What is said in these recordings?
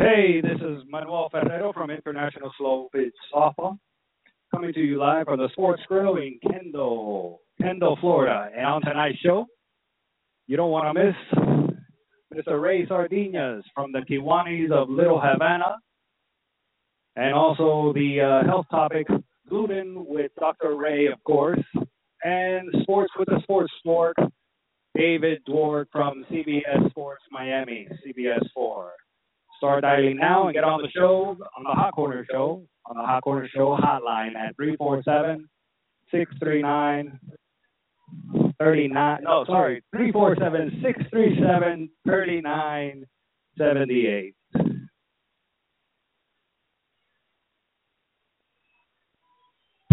Hey, this is Manuel Ferrero from International Slow Pitch Softball, coming to you live from the Sports Grill in Kendall, Kendall, Florida. And on tonight's show, you don't want to miss Mr. Ray Sardinia from the Kiwanis of Little Havana, and also the uh, health topic, gluten with Dr. Ray, of course, and sports with the sports sport, David Dwork from CBS Sports Miami, CBS 4. Start dialing now and get on the show, on the Hot Corner Show, on the Hot Corner Show hotline at 347 639 39. No, sorry, 347 637 3978.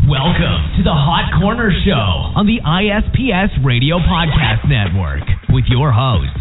Welcome to the Hot Corner Show on the ISPS Radio Podcast Network with your host,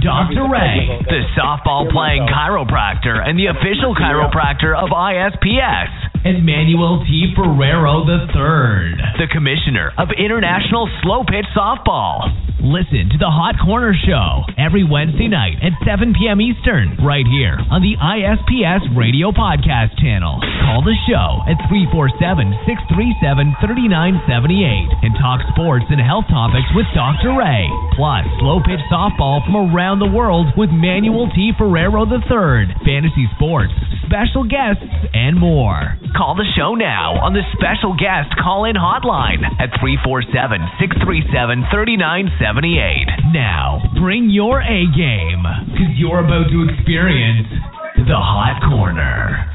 Dr. Ray, the softball playing chiropractor and the official chiropractor of ISPS and Manuel T. Ferrero III, the commissioner of International Slow Pitch Softball. Listen to the Hot Corner Show every Wednesday night at 7 p.m. Eastern, right here on the ISPS Radio Podcast channel. Call the show at 347 637 3978 and talk sports and health topics with Dr. Ray. Plus, slow pitch softball from around the world with Manuel T. Ferrero III, fantasy sports, special guests, and more. Call the show now on the special guest call in hotline at 347 637 3978. Now, bring your A game because you're about to experience the Hot Corner.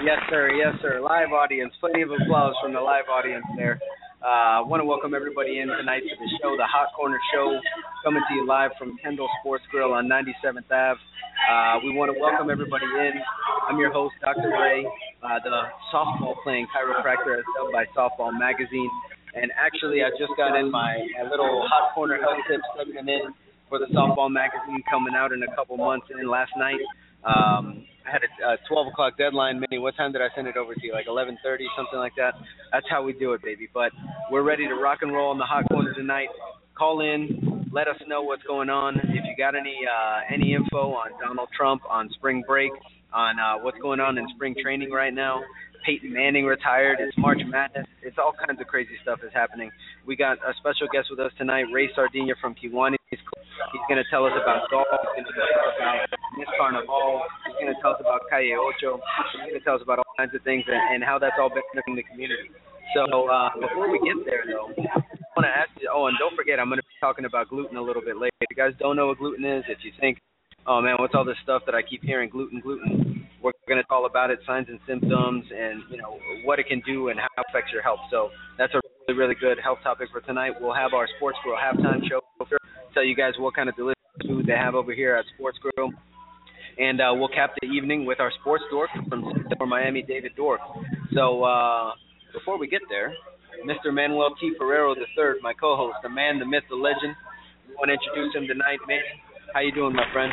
Yes, sir. Yes, sir. Live audience. Plenty of applause from the live audience there. Uh, I want to welcome everybody in tonight to the show, the Hot Corner Show, coming to you live from Kendall Sports Grill on 97th Ave. Uh, we want to welcome everybody in. I'm your host, Dr. Ray, uh, the softball playing chiropractor as dubbed by Softball Magazine. And actually, I just got in my, my little Hot Corner Health Tips segment in for the Softball Magazine coming out in a couple months in last night. Um, I had a, a 12 o'clock deadline. Maybe what time did I send it over to you? Like 11:30, something like that. That's how we do it, baby. But we're ready to rock and roll on the hot corner tonight. Call in, let us know what's going on. If you got any uh, any info on Donald Trump, on spring break, on uh, what's going on in spring training right now. Peyton Manning retired. It's March Madness. It's all kinds of crazy stuff is happening. We got a special guest with us tonight, Ray Sardinia from Kiwani. He's going to tell us about golf. He's going to tell us about Miss Carnival. He's going to tell us about Calle Ocho. He's going to tell us about all kinds of things and, and how that's all benefiting the community. So uh, before we get there, though, I want to ask you. Oh, and don't forget, I'm going to be talking about gluten a little bit later. If you guys don't know what gluten is, if you think, oh man, what's all this stuff that I keep hearing, gluten, gluten, we're going to talk about it, signs and symptoms, and you know what it can do and how it affects your health. So that's a really, really good health topic for tonight. We'll have our Sports Grill halftime show. Tell you guys what kind of delicious food they have over here at Sports Grill. And uh, we'll cap the evening with our sports dork from Miami, David Dwork. So uh, before we get there, Mr. Manuel T. Ferrero III, my co-host, the man, the myth, the legend. We want to introduce him tonight, man. How you doing, my friend?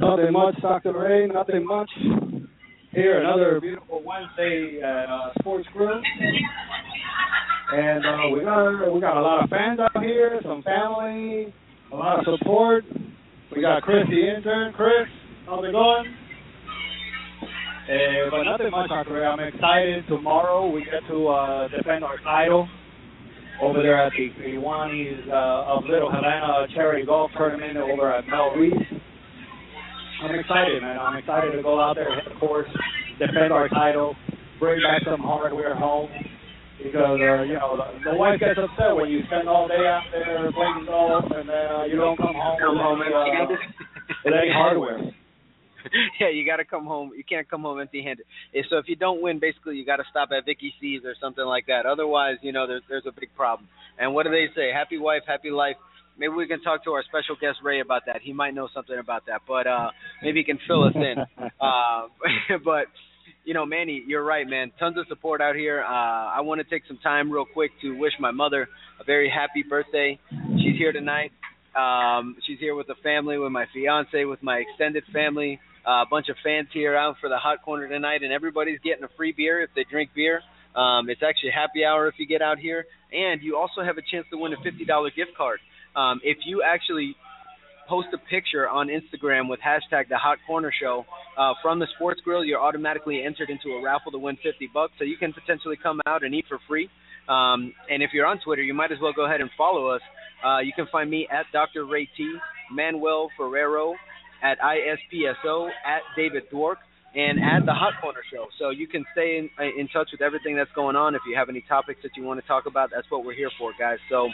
Nothing much, Dr. Ray. Nothing much. Here, another beautiful Wednesday at uh, Sports Grill. And uh, we got we got a lot of fans out here, some family, a lot of support. We got Chris the intern. Chris, how's it going? Uh, but nothing much, Dr. Ray. I'm excited. Tomorrow we get to uh, defend our title over there at the Kiwanis uh, of Little Havana Charity Golf Tournament over at Melreese. I'm excited, man. I'm excited to go out there, hit the course, defend our title, bring back some hardware home. Because uh, you know the, the wife gets upset when you spend all day out there playing golf and then uh, you don't come home with, uh, any hardware. yeah, you got to come home. You can't come home empty-handed. So if you don't win, basically you got to stop at Vicky C's or something like that. Otherwise, you know, there's there's a big problem. And what do they say? Happy wife, happy life. Maybe we can talk to our special guest Ray about that. He might know something about that, but uh maybe he can fill us in. uh, but you know, Manny, you're right, man. Tons of support out here. Uh, I want to take some time real quick to wish my mother a very happy birthday. She's here tonight. Um, she's here with the family, with my fiance, with my extended family, Uh, a bunch of fans here out for the hot corner tonight, and everybody's getting a free beer if they drink beer. Um, it's actually happy hour if you get out here, and you also have a chance to win a fifty dollar gift card. Um, if you actually post a picture on Instagram with hashtag the Hot Corner Show uh, from the Sports Grill, you're automatically entered into a raffle to win 50 bucks. So you can potentially come out and eat for free. Um, and if you're on Twitter, you might as well go ahead and follow us. Uh, you can find me at Dr. Ray T, Manuel Ferrero, at ISPSO, at David Dwork, and at the Hot Corner Show. So you can stay in, in touch with everything that's going on. If you have any topics that you want to talk about, that's what we're here for, guys. So,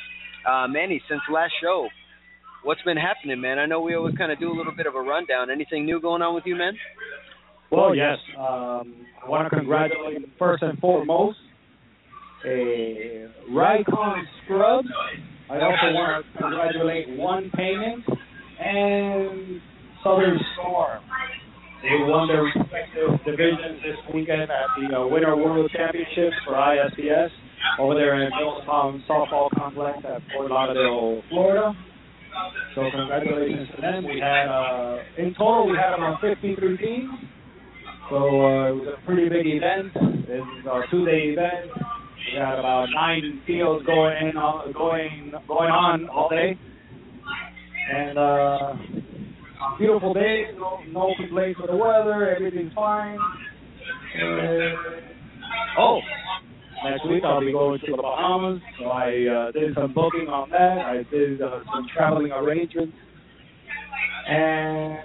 uh, Manny, since last show, what's been happening, man? I know we always kind of do a little bit of a rundown. Anything new going on with you, man? Well, yes. Um, I want to congratulate first and foremost a Raycon Scrubs. I also want to congratulate One Payment and Southern Storm. They won their respective divisions this weekend at the uh, Winter World Championships for ISPS over there in Milltown Softball Complex at Fort Lauderdale, Florida. So congratulations to them. We had uh, in total we had about 53 teams. So uh, it was a pretty big event. This is our two-day event. We had about nine fields going on, going going on all day, and uh, beautiful day. No, no complaints with the weather. Everything's fine. Uh, oh, next week I'll be going to the Bahamas. So I uh, did some booking on that. I did uh, some traveling arrangements, and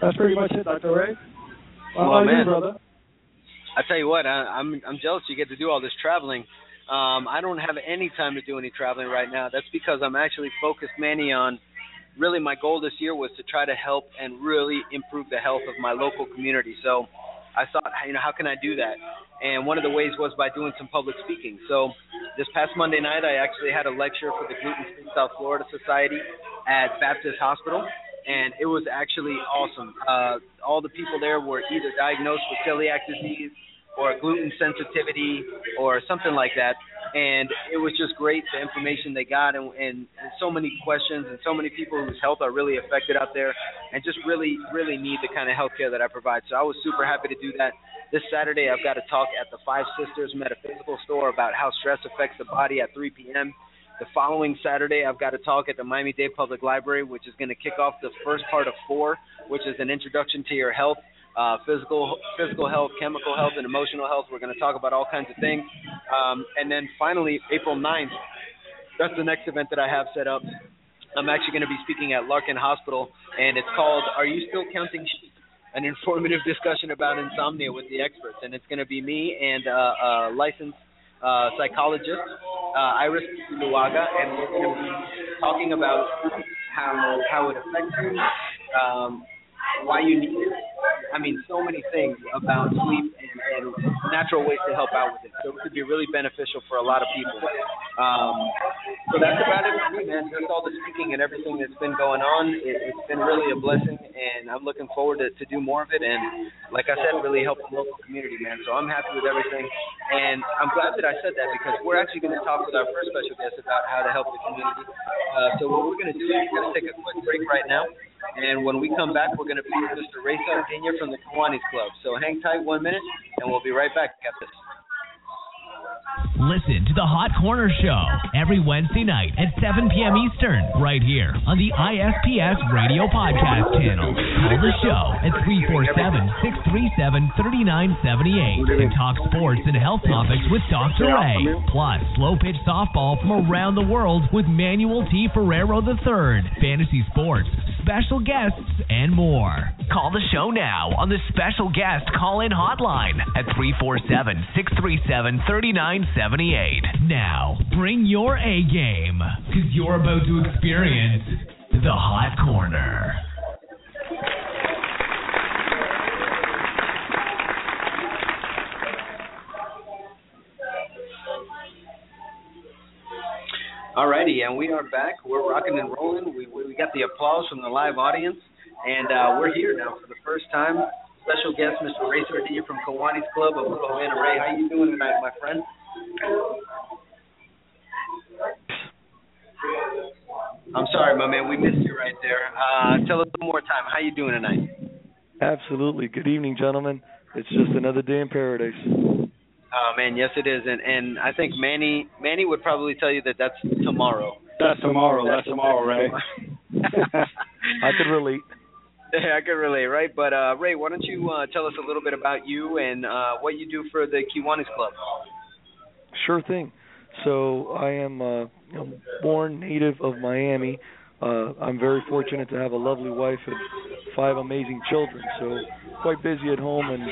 that's pretty much it, Dr. Ray. Well, Well, man. you, brother? I tell you what, I, I'm I'm jealous you get to do all this traveling. Um, I don't have any time to do any traveling right now. That's because I'm actually focused, Manny, on really my goal this year was to try to help and really improve the health of my local community. So I thought, you know, how can I do that? And one of the ways was by doing some public speaking. So this past Monday night, I actually had a lecture for the Gluten Free South Florida Society at Baptist Hospital, and it was actually awesome. Uh, all the people there were either diagnosed with celiac disease or gluten sensitivity or something like that. And it was just great the information they got and, and, so many questions and so many people whose health are really affected out there and just really, really need the kind of health care that I provide. So I was super happy to do that. This Saturday I've got a talk at the Five Sisters Metaphysical Store about how stress affects the body at 3 p.m. The following Saturday, I've got a talk at the Miami Dade Public Library, which is going to kick off the first part of four, which is an introduction to your health, uh, physical, physical health, chemical health, and emotional health. We're going to talk about all kinds of things. Um, and then finally, April 9th, that's the next event that I have set up. I'm actually going to be speaking at Larkin Hospital, and it's called "Are You Still Counting Sheep?" An informative discussion about insomnia with the experts, and it's going to be me and uh, a licensed uh, psychologist, uh, Iris Luaga, and we're going to be talking about how how it affects you, um, why you need it. I mean, so many things about sleep and, and natural ways to help out with it. So it could be really beneficial for a lot of people. Um, so that's about it for me, man. Just all the speaking and everything that's been going on. It, it's been really a blessing, and I'm looking forward to, to do more of it. And like I said, really help the local community, man. So I'm happy with everything, and I'm glad that I said that because we're actually going to talk with our first special guest about how to help the community. Uh, so what we're going to do is we're going to take a quick break right now. And when we come back, we're going to be with Mr. Ray Sardinia from the Kiwanis Club. So hang tight one minute, and we'll be right back. Got this. Listen to the Hot Corner Show every Wednesday night at 7 p.m. Eastern, right here on the ISPS Radio Podcast channel. Call the show at 347-637-3978 and talk sports and health topics with Dr. Ray. Plus, slow pitch softball from around the world with Manuel T. Ferrero III, fantasy sports, special guests, and more. Call the show now on the special guest call-in hotline at 347-637-3978. Now, bring your A game, because you're about to experience the Hot Corner. Alrighty, and we are back. We're rocking and rolling. We we got the applause from the live audience, and uh, we're here now for the first time. Special guest, Mr. Ray Sardinia from Kiwanis Club of Little. Ray, how you doing tonight, my friend? I'm sorry, my man, we missed you right there. Uh, tell us one more time, how you doing tonight? Absolutely. Good evening, gentlemen. It's just another day in paradise. Oh man, yes it is, and and I think Manny Manny would probably tell you that that's tomorrow. That's tomorrow. That's, that's tomorrow, right? I could relate. Yeah, I could relate, right? But uh, Ray, why don't you uh, tell us a little bit about you and uh, what you do for the Kiwanis Club? Sure thing. So I am uh, born native of Miami. Uh, I'm very fortunate to have a lovely wife and five amazing children. So quite busy at home and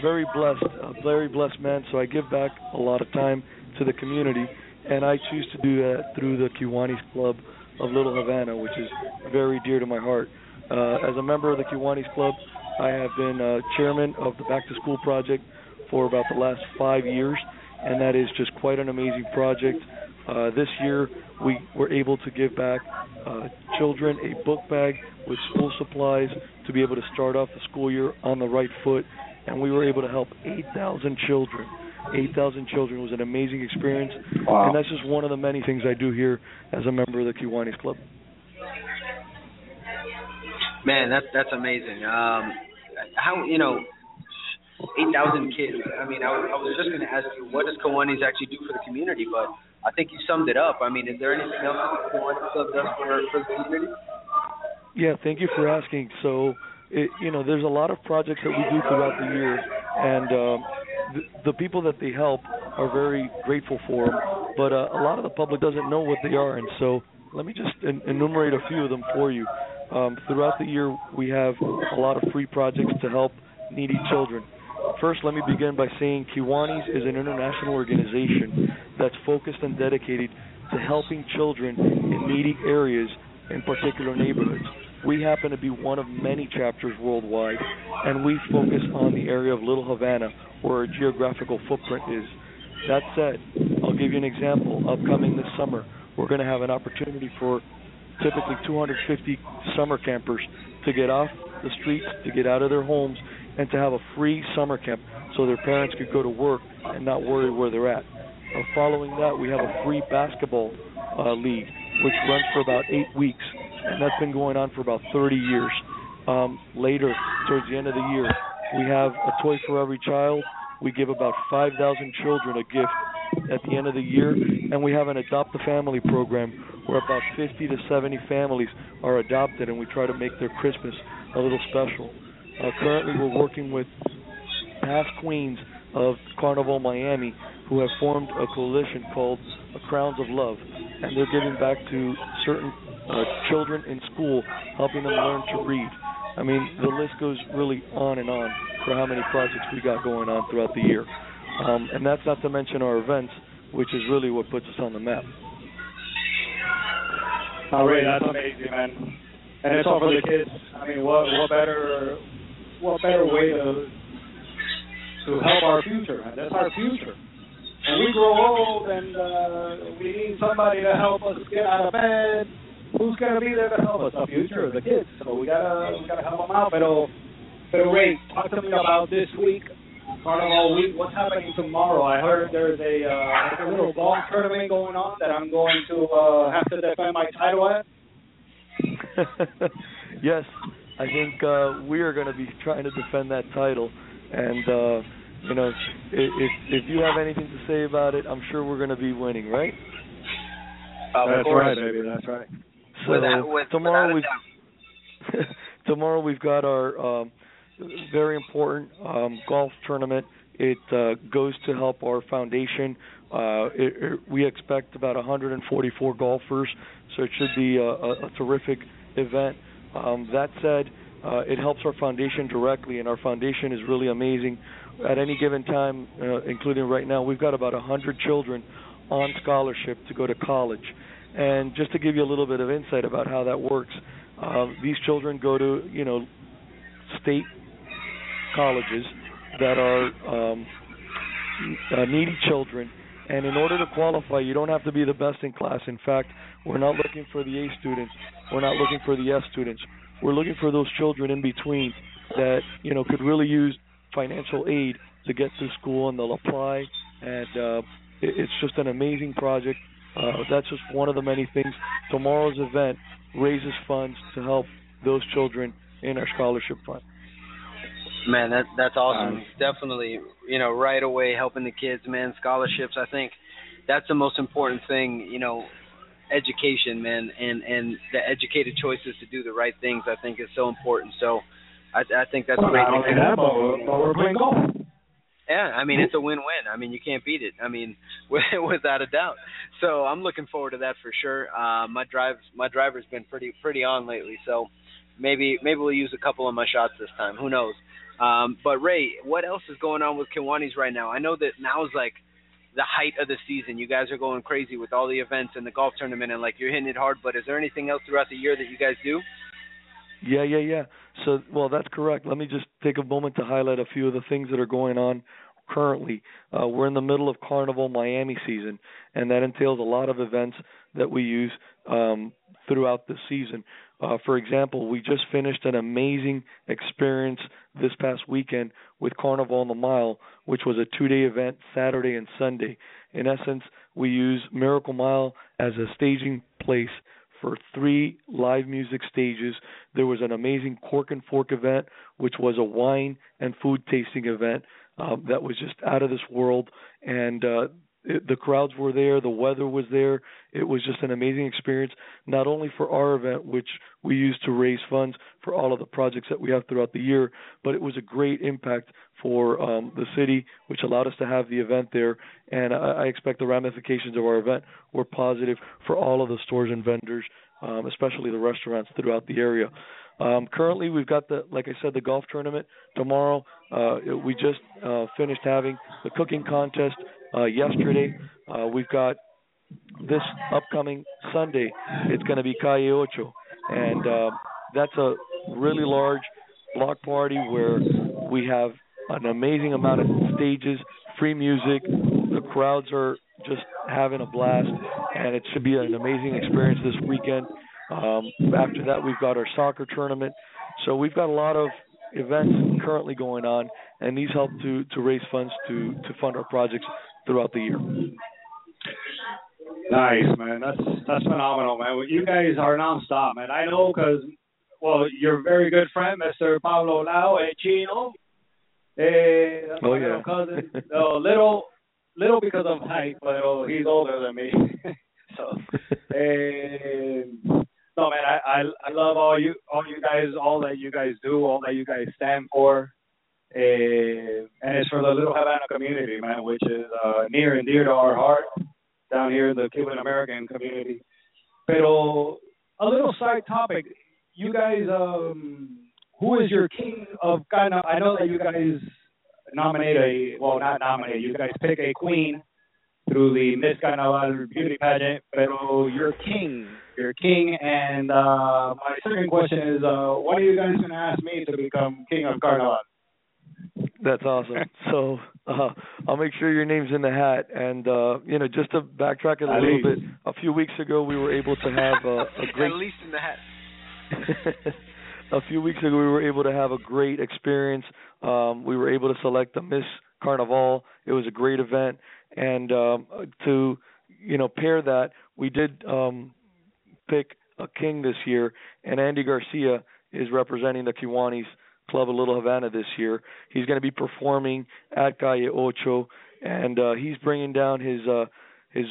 very blessed, a very blessed man. So I give back a lot of time to the community, and I choose to do that through the Kiwanis Club of Little Havana, which is very dear to my heart. Uh, as a member of the Kiwanis Club, I have been uh, chairman of the Back to School Project for about the last five years, and that is just quite an amazing project. Uh, this year, we were able to give back uh, children a book bag with school supplies to be able to start off the school year on the right foot, and we were able to help 8,000 children. 8,000 children was an amazing experience, wow. and that's just one of the many things I do here as a member of the Kiwanis Club. Man, that's that's amazing. Um, how you know, eight thousand kids. I mean, I, I was just going to ask you, what does Kiwanis actually do for the community? But I think you summed it up. I mean, is there anything else that Kiwanis Club does for for the community? Yeah, thank you for asking. So, it, you know, there's a lot of projects that we do throughout the year, and um, the, the people that they help are very grateful for them. But uh, a lot of the public doesn't know what they are, and so let me just en- enumerate a few of them for you. Um, throughout the year, we have a lot of free projects to help needy children. First, let me begin by saying Kiwanis is an international organization that's focused and dedicated to helping children in needy areas in particular neighborhoods. We happen to be one of many chapters worldwide, and we focus on the area of Little Havana, where our geographical footprint is. That said, I'll give you an example. Upcoming this summer, we're going to have an opportunity for typically 250 summer campers to get off the streets, to get out of their homes, and to have a free summer camp so their parents could go to work and not worry where they're at. Uh, following that, we have a free basketball uh, league, which runs for about eight weeks, and that's been going on for about 30 years. Um, later, towards the end of the year, we have a toy for every child. We give about 5,000 children a gift at the end of the year, and we have an adopt a family program where about 50 to 70 families are adopted, and we try to make their Christmas a little special. Uh, currently, we're working with past queens of Carnival Miami who have formed a coalition called Crowns of Love, and they're giving back to certain uh, children in school, helping them learn to read. I mean, the list goes really on and on for how many projects we got going on throughout the year. Um, and that's not to mention our events, which is really what puts us on the map. Oh, Ray, that's amazing, man. And it's all for the kids. I mean, what what better what better way to to help our future? Man? That's our future. And we grow old and uh, we need somebody to help us get out of bed, who's gonna be there to help us? The future, the kids. So we gotta we gotta help them out. Pero, pero wait, talk to me about this week Carnival Week. What's happening tomorrow? I heard there's a, uh, a little golf tournament going on that I'm going to uh, have to defend my title at. yes, I think uh, we are going to be trying to defend that title, and uh, you know, if if you have anything to say about it, I'm sure we're going to be winning, right? Uh, That's right, baby. That's right. So without, with, tomorrow we've tomorrow we've got our um, very important um, golf tournament. It uh, goes to help our foundation. Uh, it, it, we expect about 144 golfers, so it should be a, a, a terrific event. Um, that said, uh, it helps our foundation directly, and our foundation is really amazing. At any given time, uh, including right now, we've got about 100 children on scholarship to go to college. And just to give you a little bit of insight about how that works, uh, these children go to you know state colleges that are um, uh, needy children. And in order to qualify, you don't have to be the best in class. In fact, we're not looking for the A students. We're not looking for the S students. We're looking for those children in between that you know could really use financial aid to get through school, and they'll apply. And uh, it, it's just an amazing project. Uh, that's just one of the many things. Tomorrow's event raises funds to help those children in our scholarship fund. Man, that that's awesome. Um, Definitely, you know, right away helping the kids, man. Scholarships. I think that's the most important thing. You know, education, man, and and the educated choices to do the right things. I think is so important. So, I I think that's well, great. Not only that, but, but we're playing golf. Yeah, I mean it's a win-win. I mean you can't beat it. I mean without a doubt. So I'm looking forward to that for sure. Uh, my drive my driver's been pretty pretty on lately, so maybe maybe we'll use a couple of my shots this time. Who knows? Um, but Ray, what else is going on with Kiwanis right now? I know that now is like the height of the season. You guys are going crazy with all the events and the golf tournament, and like you're hitting it hard. But is there anything else throughout the year that you guys do? Yeah, yeah, yeah. So, well, that's correct. Let me just take a moment to highlight a few of the things that are going on currently. Uh, we're in the middle of Carnival Miami season, and that entails a lot of events that we use um, throughout the season. Uh, for example, we just finished an amazing experience this past weekend with Carnival on the Mile, which was a two day event, Saturday and Sunday. In essence, we use Miracle Mile as a staging place for three live music stages. There was an amazing Cork and Fork event, which was a wine and food tasting event uh, that was just out of this world. And uh, it, the crowds were there, the weather was there. It was just an amazing experience, not only for our event, which we use to raise funds for all of the projects that we have throughout the year, but it was a great impact for um, the city, which allowed us to have the event there. And I, I expect the ramifications of our event were positive for all of the stores and vendors, um, especially the restaurants throughout the area. Um, currently, we've got the, like I said, the golf tournament tomorrow. Uh, we just uh, finished having the cooking contest yesterday. Uh, we've got this upcoming Sunday. It's going to be Calle Ocho, and uh, that's a really large block party where we have an amazing amount of stages, free music. The crowds are just having a blast, and it should be an amazing experience this weekend. Um, after that, we've got our soccer tournament. So we've got a lot of events currently going on, and these help to to raise funds to to fund our projects throughout the year. Nice, man. That's that's phenomenal, man. You guys are nonstop, man. I know because, well, your very good friend, Mr. Pablo Lau, a Chino. Eh, that's oh, my yeah. little cousin. oh, little, little because of height, but oh, he's older than me. so, and no, man, I, I I love all you all you guys, all that you guys do, all that you guys stand for. Uh, and it's for the Little Havana community, man, which is uh, near and dear to our heart down here in the Cuban American community. Pero a little side topic, you guys, um, who is your king of Ghana? I know that you guys nominate a, well, not nominate, you guys pick a queen through the Miss Carnaval beauty pageant, pero your king, your king. And uh, my second question is, uh, what are you guys to ask me to become king of Carnaval? That's awesome. So uh, I'll make sure your name's in the hat. And uh, you know, just to backtrack it a At little least. bit, a few weeks ago we were able to have a, a great. At least in the hat. a few weeks ago we were able to have a great experience. Um, we were able to select the Miss Carnival. It was a great event, and um, to you know pair that, we did um, pick a king this year, and Andy Garcia is representing the Kiwanis Club of Little Havana this year. He's going to be performing at Calle Ocho, and uh, he's bringing down his uh, his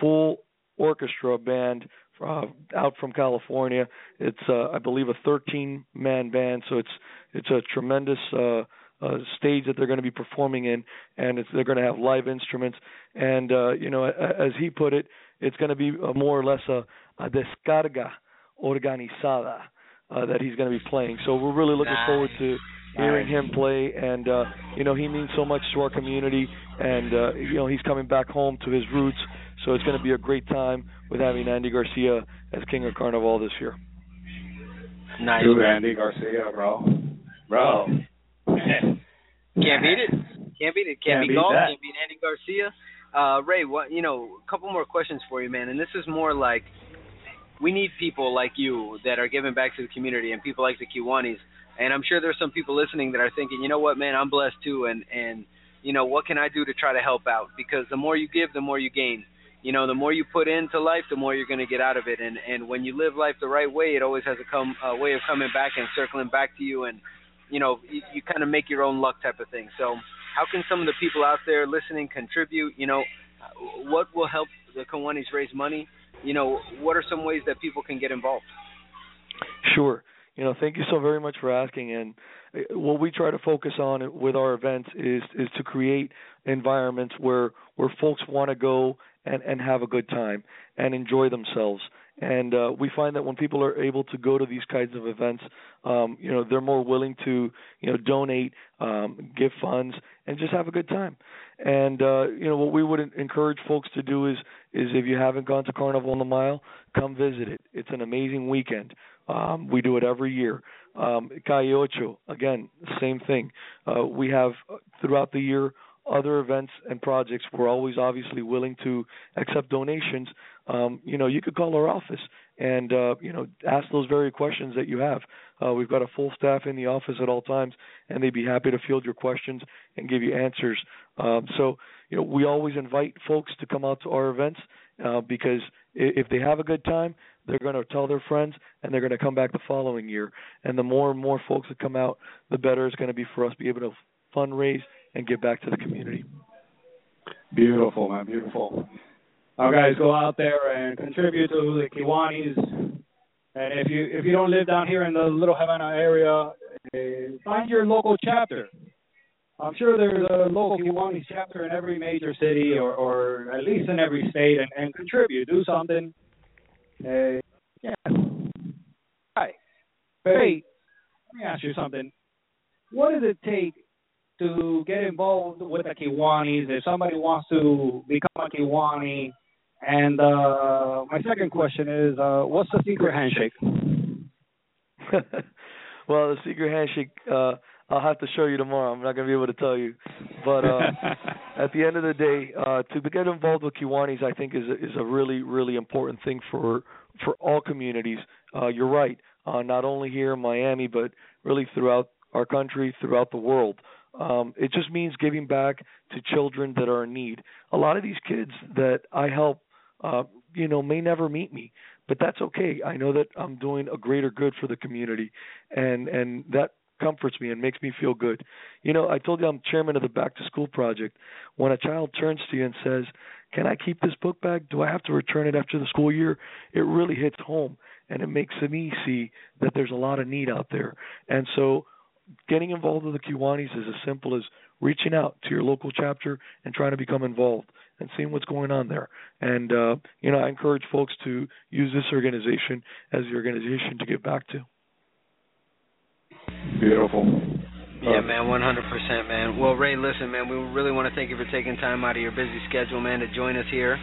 full orchestra band uh, out from California. It's uh, I believe a 13 man band, so it's it's a tremendous uh, uh, stage that they're going to be performing in, and it's, they're going to have live instruments. And uh, you know, as he put it, it's going to be more or less a, a descarga organizada uh, that he's going to be playing. So we're really looking Nice. forward to hearing him play. And uh, you know, he means so much to our community, and uh, you know, he's coming back home to his roots. So it's going to be a great time with having Andy Garcia as King of Carnival this year. Nice. Dude, Andy Garcia, bro. Bro. Can't beat it. Can't beat it. Can't, Can't beat beat golf. that. Can't beat Andy Garcia. Uh, Ray, what you know? A couple more questions for you, man. And this is more like we need people like you that are giving back to the community, and people like the Kiwanis. And I'm sure there's some people listening that are thinking, you know what, man, I'm blessed too, and and you know what can I do to try to help out? Because the more you give, the more you gain. You know, the more you put into life, the more you're going to get out of it. And and when you live life the right way, it always has a come a way of coming back and circling back to you. And you know, you, you kind of make your own luck type of thing. So, how can some of the people out there listening contribute? You know, what will help the Kiwanis raise money? You know, what are some ways that people can get involved? Sure. You know, thank you so very much for asking. And uh, what we try to focus on with our events is is to create environments where where folks want to go and and have a good time and enjoy themselves. And uh, we find that when people are able to go to these kinds of events, um, you know, they're more willing to, you know, donate, um, give funds, and just have a good time. And uh, you know, what we would encourage folks to do is is if you haven't gone to Carnival on the Mile, come visit it. It's an amazing weekend. Um, we do it every year. Um, Calle Ocho, again, same thing. Uh, we have uh, throughout the year other events and projects. We're always obviously willing to accept donations. Um, you know, you could call our office and uh, you know ask those very questions that you have. Uh, we've got a full staff in the office at all times, and they'd be happy to field your questions and give you answers. Um, so you know, we always invite folks to come out to our events uh, because if they have a good time, they're going to tell their friends, and they're going to come back the following year. And the more and more folks that come out, the better it's going to be for us to be able to fundraise and give back to the community. Beautiful, man. Beautiful. Now, guys, go out there and contribute to the Kiwanis. And if you if you don't live down here in the Little Havana area, uh, find your local chapter. I'm sure there's a local Kiwanis chapter in every major city, or, or at least in every state, and, and contribute. Do something. Uh, yeah. Hi. Hey, let me ask you something. What does it take to get involved with the Kiwanis, if somebody wants to become a Kiwani. And uh, my second question is, uh, what's the secret handshake? well, the secret handshake, uh, I'll have to show you tomorrow. I'm not going to be able to tell you. But uh, at the end of the day, uh, to get involved with Kiwanis, I think is a, is a really, really important thing for for all communities. Uh, you're right. Uh, not only here in Miami, but really throughout our country, throughout the world. Um, it just means giving back to children that are in need. A lot of these kids that I help, uh, you know, may never meet me, but that's okay. I know that I'm doing a greater good for the community, and and that comforts me and makes me feel good. You know, I told you I'm chairman of the Back to School Project. When a child turns to you and says, "Can I keep this book bag? Do I have to return it after the school year?" It really hits home, and it makes me see that there's a lot of need out there. And so getting involved with the Kiwanis is as simple as reaching out to your local chapter and trying to become involved and seeing what's going on there. And uh, you know, I encourage folks to use this organization as the organization to give back to. Beautiful. Yeah, man, 100%, man. Well, Ray, listen, man, we really want to thank you for taking time out of your busy schedule, man, to join us here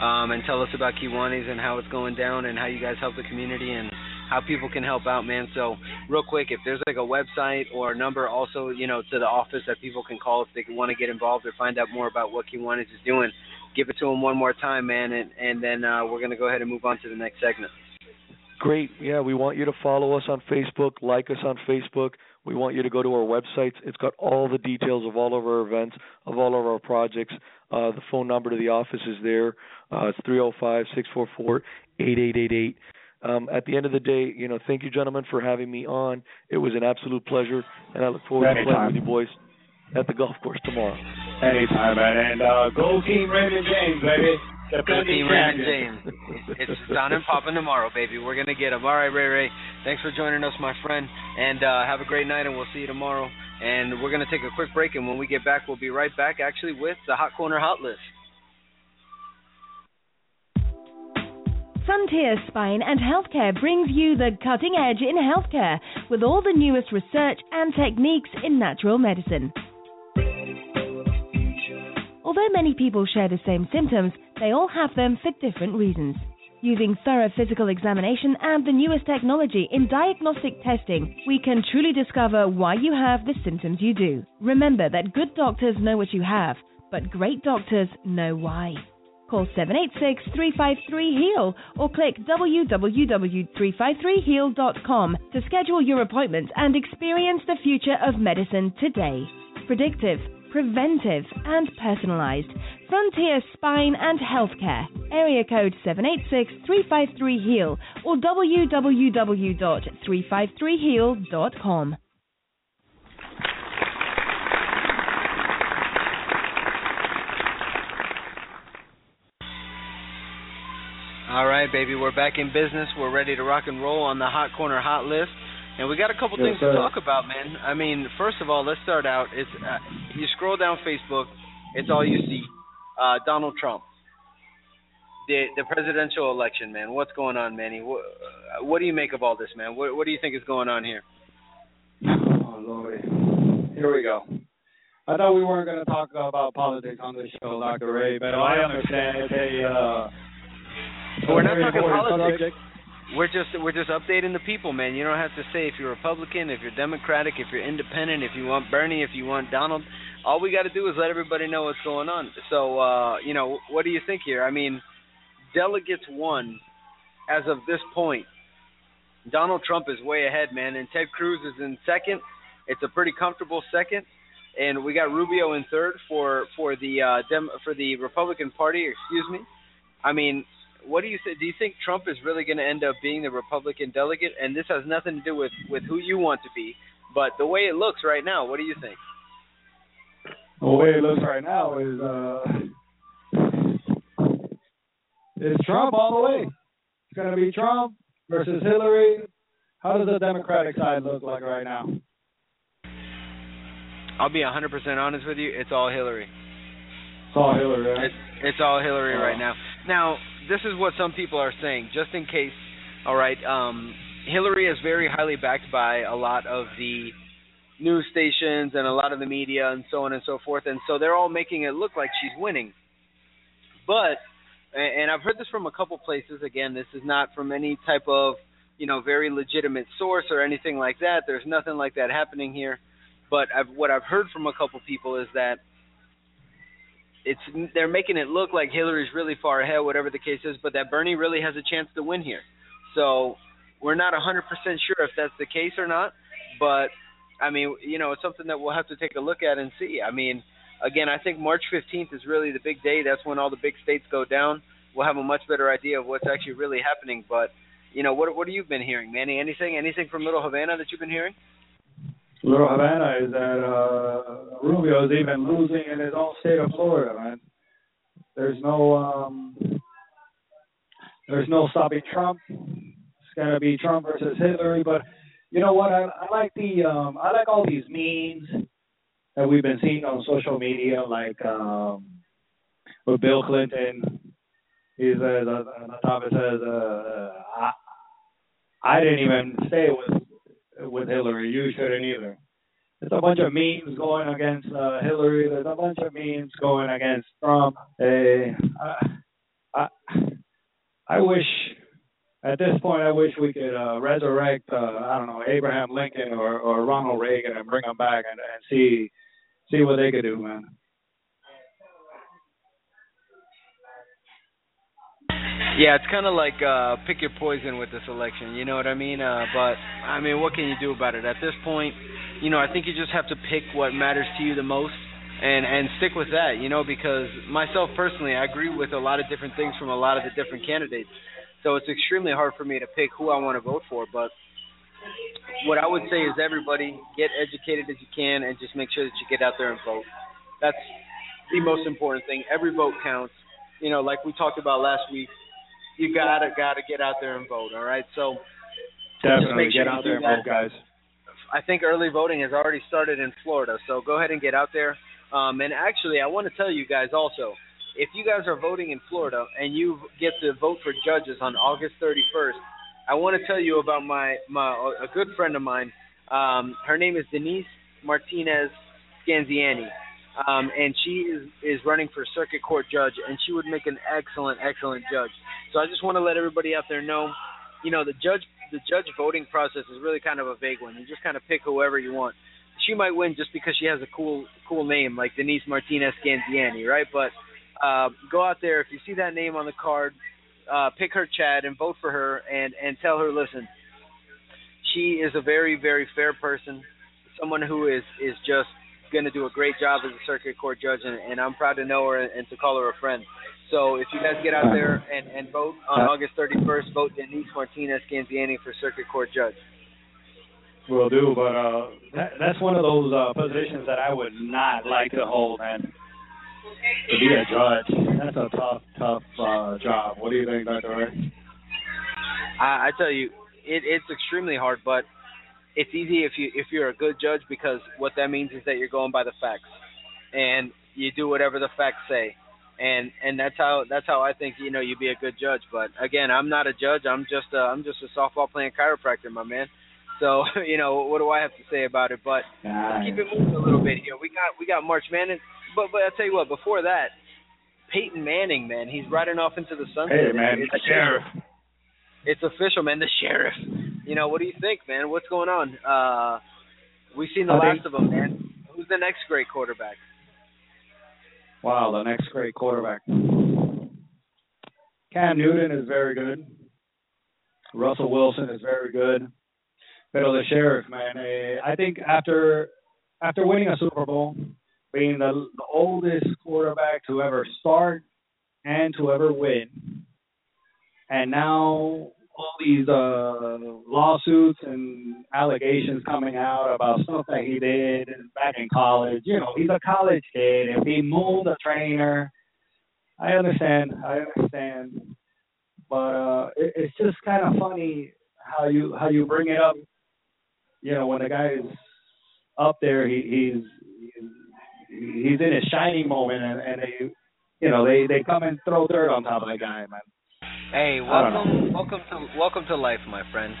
um, and tell us about Kiwanis and how it's going down and how you guys help the community and how people can help out, man. So, real quick, if there's like a website or a number also, you know, to the office that people can call if they want to get involved or find out more about what Kiwanis is doing, give it to them one more time, man, and and then uh, we're gonna go ahead and move on to the next segment. Great. Yeah, we want you to follow us on Facebook, like us on Facebook. We want you to go to our websites. It's got all the details of all of our events, of all of our projects. Uh, the phone number to the office is there. Uh, it's 305 644 8888. Um, at the end of the day, you know, thank you, gentlemen, for having me on. It was an absolute pleasure, and I look forward Anytime. to playing with you boys at the golf course tomorrow. Anytime, man. And uh, go Team Raymond James, baby. Go Team Raymond James. it's down and popping tomorrow, baby. We're gonna get him. All right, Ray Ray. Thanks for joining us, my friend, and uh, have a great night. And we'll see you tomorrow. And we're gonna take a quick break, and when we get back, we'll be right back, actually, with the Hot Corner Hot List. Frontier Spine and Healthcare brings you the cutting edge in healthcare with all the newest research and techniques in natural medicine. Although many people share the same symptoms, they all have them for different reasons. Using thorough physical examination and the newest technology in diagnostic testing, we can truly discover why you have the symptoms you do. Remember that good doctors know what you have, but great doctors know why. Call 786-353-HEAL or click www.353heal.com to schedule your appointment and experience the future of medicine today. Predictive, preventive, and personalised. Frontier Spine and Healthcare. Area code 786-353-HEAL or www.353heal.com. All right, baby, we're back in business. We're ready to rock and roll on the Hot Corner Hot List. And we got a couple yes, things sir. to talk about, man. I mean, first of all, let's start out. It's uh, you scroll down Facebook, it's all you see. Uh, Donald Trump, the the presidential election, man. What's going on, Manny? What, uh, what do you make of all this, man? What what do you think is going on here? Oh Lord, here we go. I thought we weren't going to talk about politics on this show, Dr. Ray, but I understand it's a. Uh, we're not talking politics. subject. We're just we're just updating the people, man. You don't have to say if you're Republican, if you're Democratic, if you're Independent, if you want Bernie, if you want Donald. All we got to do is let everybody know what's going on. So, uh, you know, what do you think here? I mean, delegates won as of this point. Donald Trump is way ahead, man, and Ted Cruz is in second. It's a pretty comfortable second, and we got Rubio in third for for the uh, Dem- for the Republican Party. Excuse me. I mean, what do you say? Do you think Trump is really going to end up being the Republican delegate? And this has nothing to do with with who you want to be, but the way it looks right now. What do you think? The way it looks right now is uh, it's Trump all the way. It's going to be Trump versus Hillary. How does the Democratic side look like right now? I'll be 100% honest with you. It's all Hillary. It's all Hillary. Right? It's, it's all Hillary Oh. right now. Now, this is what some people are saying, just in case. All right, um, Hillary is very highly backed by a lot of the news stations and a lot of the media and so on and so forth, and so they're all making it look like she's winning. But, and I've heard this from a couple places. Again, this is not from any type of you know very legitimate source or anything like that. There's nothing like that happening here. But I've, what I've heard from a couple people is that it's they're making it look like Hillary's really far ahead, whatever the case is, but that Bernie really has a chance to win here. So we're not 100% sure if that's the case or not, but I mean, you know, it's something that we'll have to take a look at and see. I mean, again, I think March 15th is really the big day. That's when all the big states go down. We'll have a much better idea of what's actually really happening. But you know, what what have you been hearing, Manny? Anything anything from Little Havana that you've been hearing? Little Havana is that uh, Rubio is even losing in his own state of Florida, man. There's no um, there's no stopping Trump. It's gonna be Trump versus Hillary, but you know what? I, I like the um, I like all these memes that we've been seeing on social media, like um, with Bill Clinton. He says uh, on the top it says, uh, I, "I didn't even stay with with Hillary. You shouldn't either." There's a bunch of memes going against uh, Hillary. There's a bunch of memes going against Trump. Hey, I, I, I wish at this point I wish we could uh, resurrect uh, I don't know Abraham Lincoln or, or Ronald Reagan and bring them back and, and see see what they could do, man. Yeah, it's kind of like uh pick your poison with this election. You know what I mean? Uh but I mean, what can you do about it at this point? You know, I think you just have to pick what matters to you the most and and stick with that. You know, because myself personally, I agree with a lot of different things from a lot of the different candidates. So it's extremely hard for me to pick who I want to vote for. But what I would say is everybody get educated as you can and just make sure that you get out there and vote. That's the most important thing. Every vote counts. You know, like we talked about last week you gotta gotta get out there and vote. All right, so Definitely sure get out there and vote, guys. I think early voting has already started in Florida. So go ahead and get out there. Um, and actually, I want to tell you guys also, if you guys are voting in Florida and you get to vote for judges on August 31st, I want to tell you about my my a good friend of mine. Um, her name is Denise Martinez Scanziani. Um, and she is is running for circuit court judge, and she would make an excellent, excellent judge. So I just want to let everybody out there know, you know, the judge the judge voting process is really kind of a vague one. You just kind of pick whoever you want. She might win just because she has a cool cool name like Denise Martinez Scanziani, right? But uh, go out there if you see that name on the card, uh, pick her Chad and vote for her, and and tell her, listen, she is a very very fair person, someone who is is just going to do a great job as a circuit court judge, and, and I'm proud to know her and, and to call her a friend. So if you guys get out there and, and vote on August 31st, vote Denise Martinez Scanziani for circuit court judge. Will do, but uh, that, that's one of those uh, positions that I would not like to hold, man. To be a judge, that's a tough, tough uh, job. What do you think, Dr. Ray? I, I tell you, it, it's extremely hard, but it's easy if you if you're a good judge because what that means is that you're going by the facts, and you do whatever the facts say, and and that's how that's how I think you know you'd be a good judge. But again, I'm not a judge. I'm just a, I'm just a softball playing chiropractor, my man. So you know what do I have to say about it? But let's keep it moving a little bit here. We got we got March Madness, but but I tell you what, before that, Peyton Manning, man, he's riding off into the sunset. Hey man, it's, sheriff. It's official, man. The sheriff. You know what do you think, man? What's going on? Uh, we've seen the last of them, man. Who's the next great quarterback? Wow, the next great quarterback. Cam Newton is very good. Russell Wilson is very good. But the sheriff, man, eh, I think after after winning a Super Bowl, being the, the oldest quarterback to ever start and to ever win, and now all these uh, lawsuits and allegations coming out about stuff that he did back in college. You know, he's a college kid. If he mooned a trainer, I understand. I understand. But uh, it, it's just kind of funny how you how you bring it up. You know, when the guy is up there, he, he's he's in his shining moment, and, and they, you know, they they come and throw dirt on top of the guy, man. Hey, welcome, welcome to welcome to life, my friend.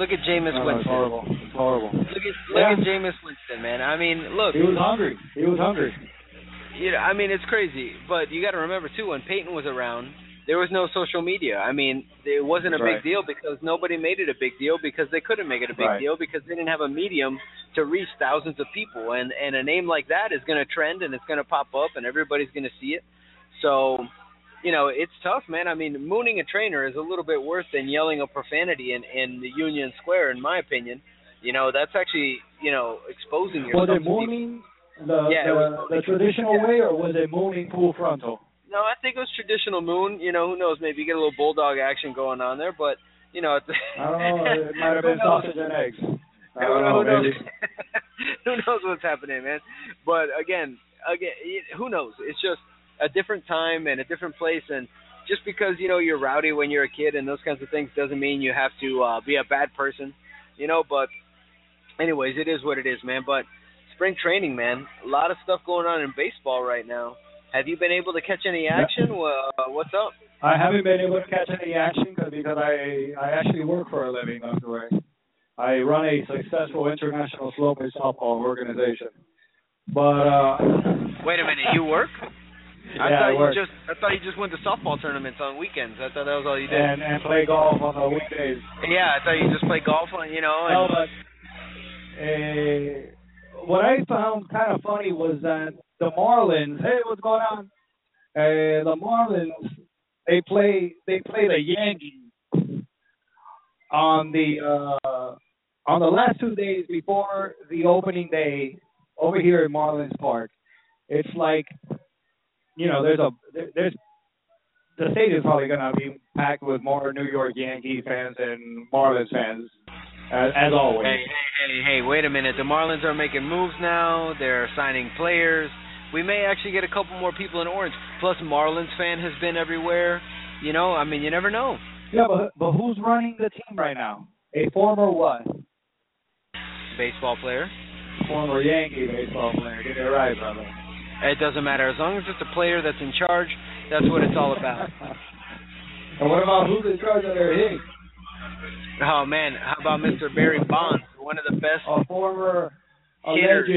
Look at Jameis no, it's Winston. horrible. It's horrible. Look at look Yeah. at Jameis Winston, man. I mean, look, He was hungry. He was hungry. you know, I mean, it's crazy, but you got to remember too, when Peyton was around, there was no social media. I mean, it wasn't a Right. big deal because nobody made it a big deal because they couldn't make it a big Right. deal because they didn't have a medium to reach thousands of people. And and a name like that is going to trend and it's going to pop up and everybody's going to see it. So, you know, it's tough, man. I mean, mooning a trainer is a little bit worse than yelling a profanity in in the Union Square, in my opinion. You know, that's actually you know exposing yourself. Was it mooning the Yeah, the, the traditional way, or was it mooning pool frontal? No, I think it was traditional moon. You know, who knows? Maybe you get a little bulldog action going on there, but you know, it's, I don't know. It might have been sausage and eggs. I don't know? Who knows? who knows what's happening, man? But again, again, who knows? It's just a different time and a different place, and just because you know you're rowdy when you're a kid and those kinds of things doesn't mean you have to uh, be a bad person, you know. But anyways, it is what it is, man. But spring training, man, a lot of stuff going on in baseball right now. Have you been able to catch any action? Well, uh, what's up? I haven't been able to catch any action 'cause- because I I actually work for a living, Dr. Ray. I run a successful international slow pitch softball organization. But uh Wait a minute, you work? I yeah, thought you just I thought you just went to softball tournaments on weekends. I thought that was all you did. and and play golf on the weekdays. yeah, I thought you just play golf on you know. No, And, but uh, what I found kind of funny was that the Marlins. Hey, what's going on? Uh, the Marlins. They play. They play the Yankees on the uh, on the last two days before the opening day over here in Marlins Park. It's like, you know, there's a there's the stadium's probably gonna be packed with more New York Yankee fans and Marlins fans, as, as always. hey, hey, hey, hey, wait a minute. The Marlins are making moves now. They're signing players. We may actually get a couple more people in orange. Plus, Marlins fan has been everywhere. You know, I mean, you never know. Yeah, but but who's running the team right now? A former what? Baseball player. Former Yankee baseball player. Get it right, brother. It doesn't matter as long as it's a player that's in charge. That's what it's all about. and what about who's in charge of their hitting? Oh man, how about Mr. Barry Bonds, one of the best A former alleged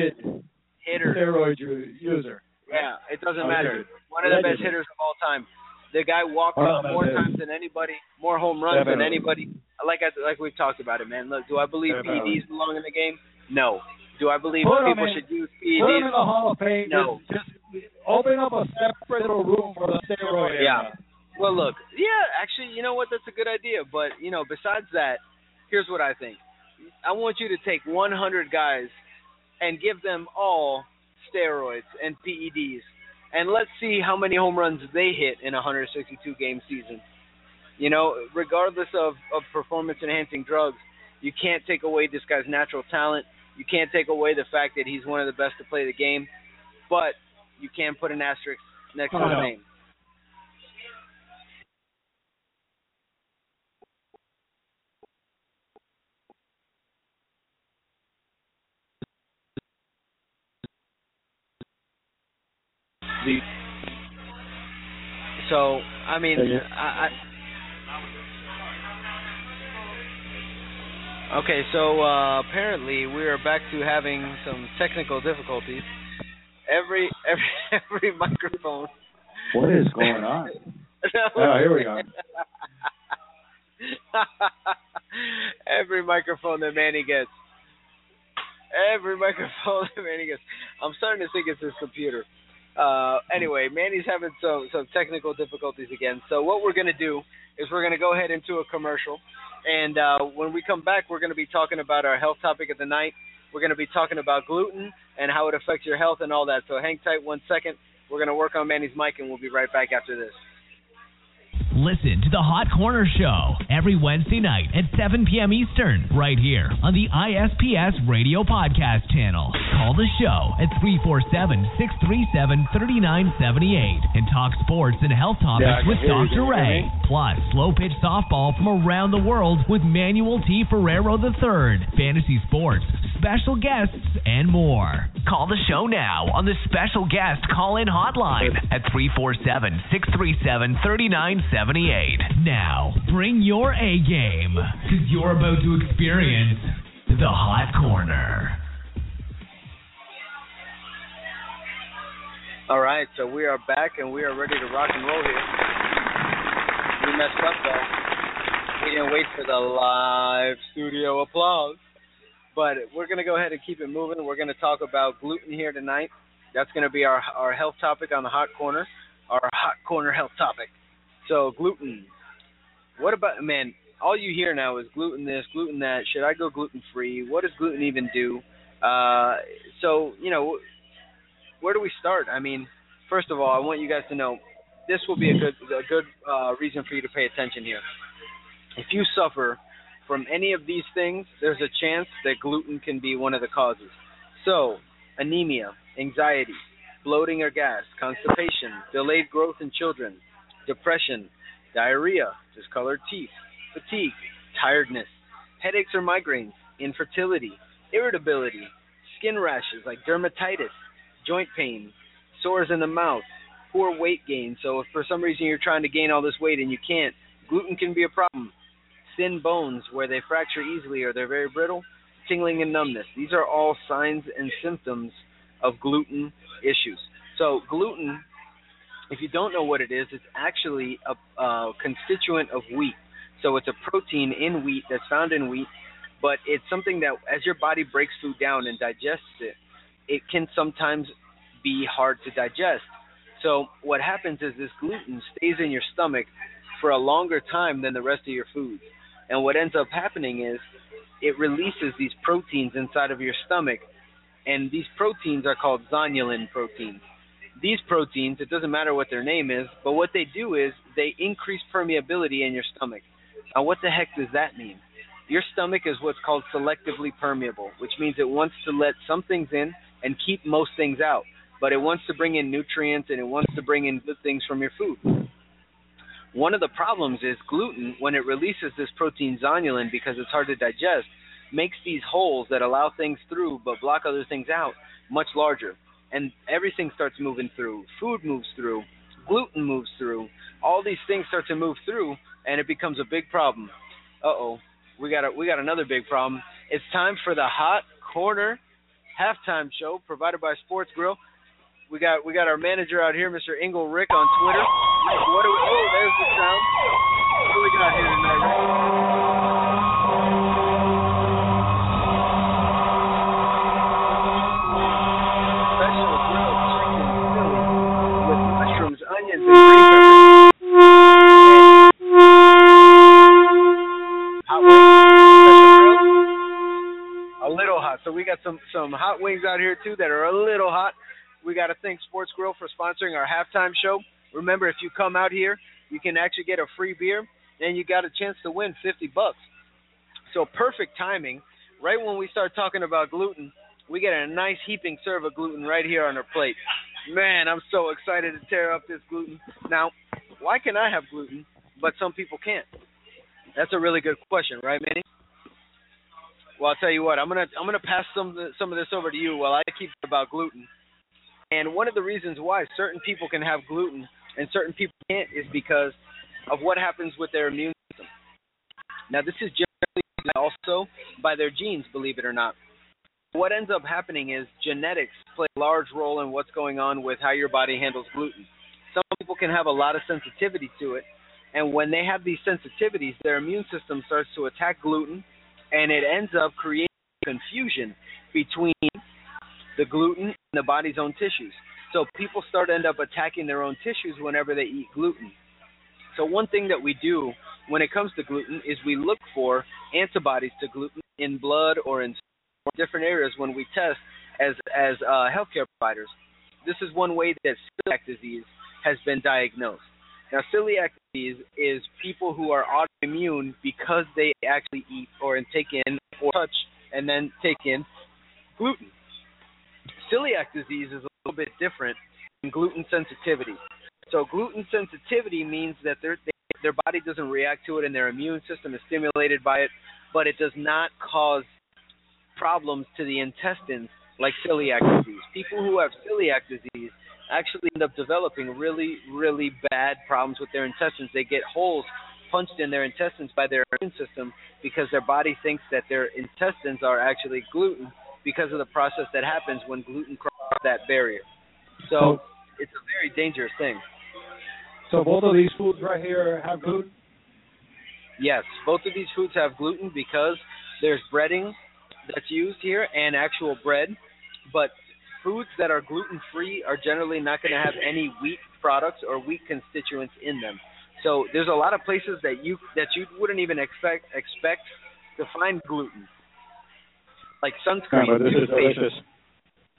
hitters. steroid user. Yeah, it doesn't matter. One of the best hitters of all time. The guy walked more times than anybody, more home runs than anybody. Like I, like we've talked about it, man. Look, do I believe Definitely. PEDs belong in the game? No. Do I believe Put people should use Put him in PEDs? the Hall of Fame. No. Just, just open up a separate little room for the steroid. Yeah. era. Well, look, yeah, actually, you know what? That's a good idea. But you know, besides that, here's what I think. I want you to take 100 guys and give them all steroids and PEDs, and let's see how many home runs they hit in a 162 game season. You know, regardless of of performance enhancing drugs, you can't take away this guy's natural talent. You can't take away the fact that he's one of the best to play the game, but you can put an asterisk next oh, to his no. name. So I mean, I, I okay. So uh, apparently we are back to having some technical difficulties. Every every every microphone. What is going on? Oh, here we go. every microphone that Manny gets. Every microphone that Manny gets. I'm starting to think it's his computer. Uh, anyway, Manny's having some some technical difficulties again. So what we're gonna do is we're gonna go ahead into a commercial, and uh, when we come back, we're gonna be talking about our health topic of the night. We're gonna be talking about gluten and how it affects your health and all that. So hang tight one second. We're gonna work on Manny's mic, and we'll be right back after this. Listen to the Hot Corner Show every Wednesday night at 7 p.m. Eastern, right here on the ISPS Radio Podcast channel. Call the show at 347 637 3978 and talk sports and health topics Yeah, with. Dr. Ray. Plus, slow pitch softball from around the world with Manuel T. Ferrero III, fantasy sports, special guests, and more. Call the show now on the special guest call in hotline at 347 637 3978. Now, bring your A game because you're about to experience the Hot Corner. All right, so we are back and we are ready to rock and roll here. We messed up though. We didn't wait for the live studio applause. But we're gonna go ahead and keep it moving. We're gonna talk about gluten here tonight. That's gonna be our our health topic on the hot corner, our hot corner health topic. So gluten. What about man? All you hear now is gluten this, gluten that. Should I go gluten free? What does gluten even do? Uh, so you know, where do we start? I mean, first of all, I want you guys to know this will be a good a good uh, reason for you to pay attention here. If you suffer from any of these things, there's a chance that gluten can be one of the causes. So, anemia, anxiety, bloating or gas, constipation, delayed growth in children, depression, diarrhea, discolored teeth, fatigue, tiredness, headaches or migraines, infertility, irritability, skin rashes like dermatitis, joint pain, sores in the mouth, poor weight gain. So if for some reason you're trying to gain all this weight and you can't, gluten can be a problem. Thin bones where they fracture easily or they're very brittle, tingling and numbness. These are all signs and symptoms of gluten issues. So gluten, if you don't know what it is, it's actually a, a constituent of wheat. So it's a protein in wheat that's found in wheat, but it's something that as your body breaks food down and digests it, it can sometimes be hard to digest. So what happens is this gluten stays in your stomach for a longer time than the rest of your foods. And what ends up happening is it releases these proteins inside of your stomach, and these proteins are called zonulin proteins. These proteins, it doesn't matter what their name is, but what they do is they increase permeability in your stomach. Now, what the heck does that mean? Your stomach is what's called selectively permeable, which means it wants to let some things in and keep most things out. But it wants to bring in nutrients and it wants to bring in good things from your food. One of the problems is gluten, when it releases this protein zonulin because it's hard to digest, makes these holes that allow things through but block other things out much larger. And everything starts moving through. Food moves through. Gluten moves through. All these things start to move through, and it becomes a big problem. Uh oh, we got a, we got another big problem. It's time for the hot corner halftime show provided by Sports Grill. We got we got our manager out here, Mr. Engel Rick on Twitter. What do we, oh, there's the sound. What do we got here tonight, Rick? Got some some hot wings out here too that are a little hot. We got to thank Sports Grill for sponsoring our halftime show. Remember, if you come out here, you can actually get a free beer, and you got a chance to win 50 bucks. So perfect timing. Right when we start talking about gluten, we get a nice heaping serve of gluten right here on our plate. Man, I'm so excited to tear up this gluten. Now, why can I have gluten, but some people can't? That's a really good question, right, Manny? Well, I'll tell you what. I'm gonna I'm gonna pass some some of this over to you while I keep about gluten. And one of the reasons why certain people can have gluten and certain people can't is because of what happens with their immune system. Now, this is generally also by their genes, believe it or not. What ends up happening is genetics play a large role in what's going on with how your body handles gluten. Some people can have a lot of sensitivity to it, and when they have these sensitivities, their immune system starts to attack gluten, and it ends up creating confusion between the gluten and the body's own tissues. So people start end up attacking their own tissues whenever they eat gluten. So one thing that we do when it comes to gluten is we look for antibodies to gluten in blood or in different areas when we test as as uh, healthcare providers. This is one way that celiac disease has been diagnosed. Now, celiac disease is people who are autoimmune because they actually eat or take in or touch and then take in gluten. Celiac disease is a little bit different than gluten sensitivity. So gluten sensitivity means that their their body doesn't react to it and their immune system is stimulated by it, but it does not cause problems to the intestines like celiac disease. People who have celiac disease actually end up developing really, really bad problems with their intestines. They get holes punched in their intestines by their immune system because their body thinks that their intestines are actually gluten because of the process that happens when gluten crosses that barrier. So it's a very dangerous thing. So both of these foods right here have gluten? Yes, both of these foods have gluten because there's breading that's used here and actual bread, but foods that are gluten free are generally not going to have any wheat products or wheat constituents in them. So there's a lot of places that you that you wouldn't even expect expect to find gluten, like sunscreen, yeah, this toothpaste. Is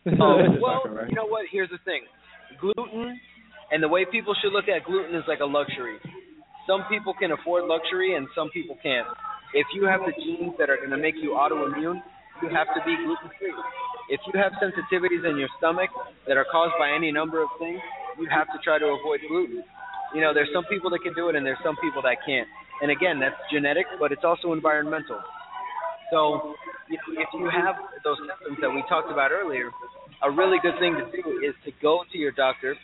This oh, well, right? you know what? Here's the thing: gluten and the way people should look at gluten is like a luxury. Some people can afford luxury, and some people can't. If you have the genes that are going to make you autoimmune, you have to be gluten free. If you have sensitivities in your stomach that are caused by any number of things, you have to try to avoid gluten. You know, there's some people that can do it and there's some people that can't. And again, that's genetic, but it's also environmental. So, know, if you have those symptoms that we talked about earlier, a really good thing to do is to go to your doctor.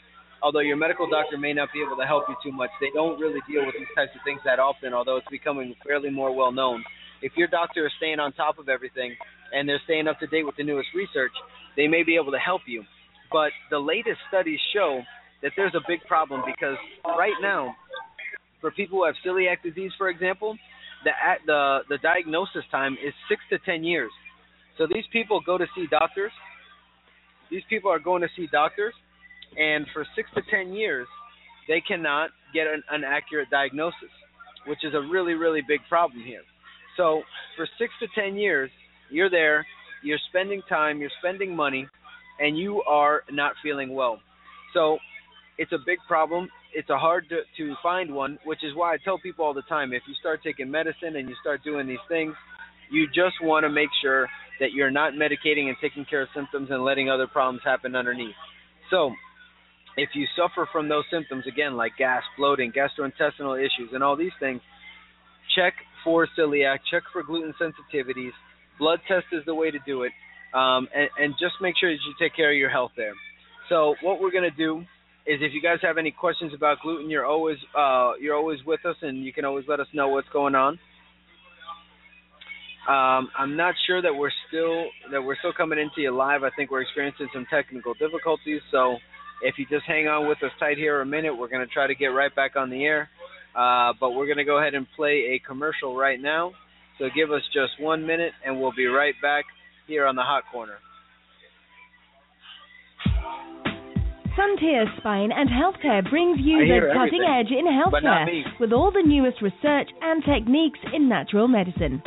Although your medical doctor may not be able to help you too much, they don't really deal with these types of things that often, although it's becoming fairly more well known. If your doctor is staying on top of everything, and they're staying up to date with the newest research, they may be able to help you. But the latest studies show that there's a big problem because right now, for people who have celiac disease, for example, the the the diagnosis time is six to ten years. So these people go to see doctors. These people are going to see doctors, and for six to ten years, they cannot get an, an accurate diagnosis, which is a really really big problem here. So for six to ten years, you're there, you're spending time, you're spending money, and you are not feeling well. So it's a big problem. It's a hard to, to find one, which is why I tell people all the time if you start taking medicine and you start doing these things, you just want to make sure that you're not medicating and taking care of symptoms and letting other problems happen underneath. So, if you suffer from those symptoms again like gas, bloating, gastrointestinal issues and all these things, check for celiac, check for gluten sensitivities, blood test is the way to do it, um, and, and just make sure that you take care of your health there. So what we're gonna do is, if you guys have any questions about gluten, you're always uh, you're always with us, and you can always let us know what's going on. Um, I'm not sure that we're still that we're still coming into you live. I think we're experiencing some technical difficulties. So if you just hang on with us tight here a minute, we're going to try to get right back on the air. Uh, but we're going to go ahead and play a commercial right now. So give us just one minute, and we'll be right back here on the Hot Corner. Frontier Spine and Healthcare brings you the cutting edge in healthcare with all the newest research and techniques in natural medicine.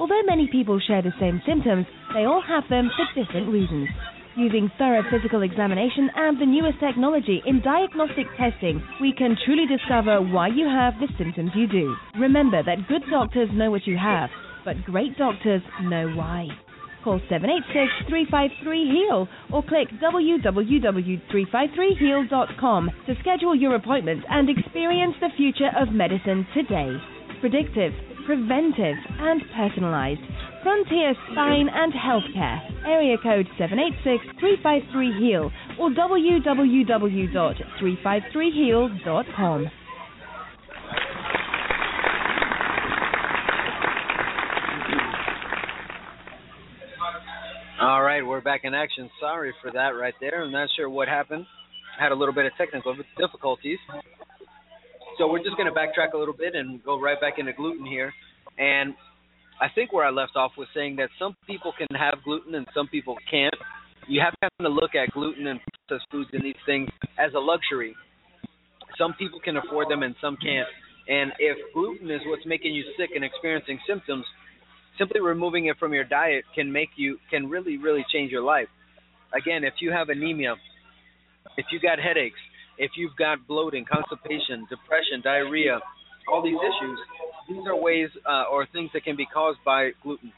Although many people share the same symptoms, they all have them for different reasons. Using thorough physical examination and the newest technology in diagnostic testing, we can truly discover why you have the symptoms you do. Remember that good doctors know what you have, but great doctors know why. Call 786-353-HEAL or click www.353heal.com to schedule your appointment and experience the future of medicine today. Predictive, preventive, and personalized. Frontier Spine and Healthcare. Area code 786-353-HEAL or www.353heal.com. All right, we're back in action. Sorry for that right there. I'm not sure what happened. Had a little bit of technical difficulties. So we're just going to backtrack a little bit and go right back into gluten here. And I think where I left off was saying that some people can have gluten and some people can't. You have to kind of look at gluten and processed foods and these things as a luxury. Some people can afford them and some can't. And if gluten is what's making you sick and experiencing symptoms, simply removing it from your diet can make you can really really change your life. Again, if you have anemia, if you got headaches, if you've got bloating, constipation, depression, diarrhea, all these issues, these are ways uh, or things that can be caused by gluten.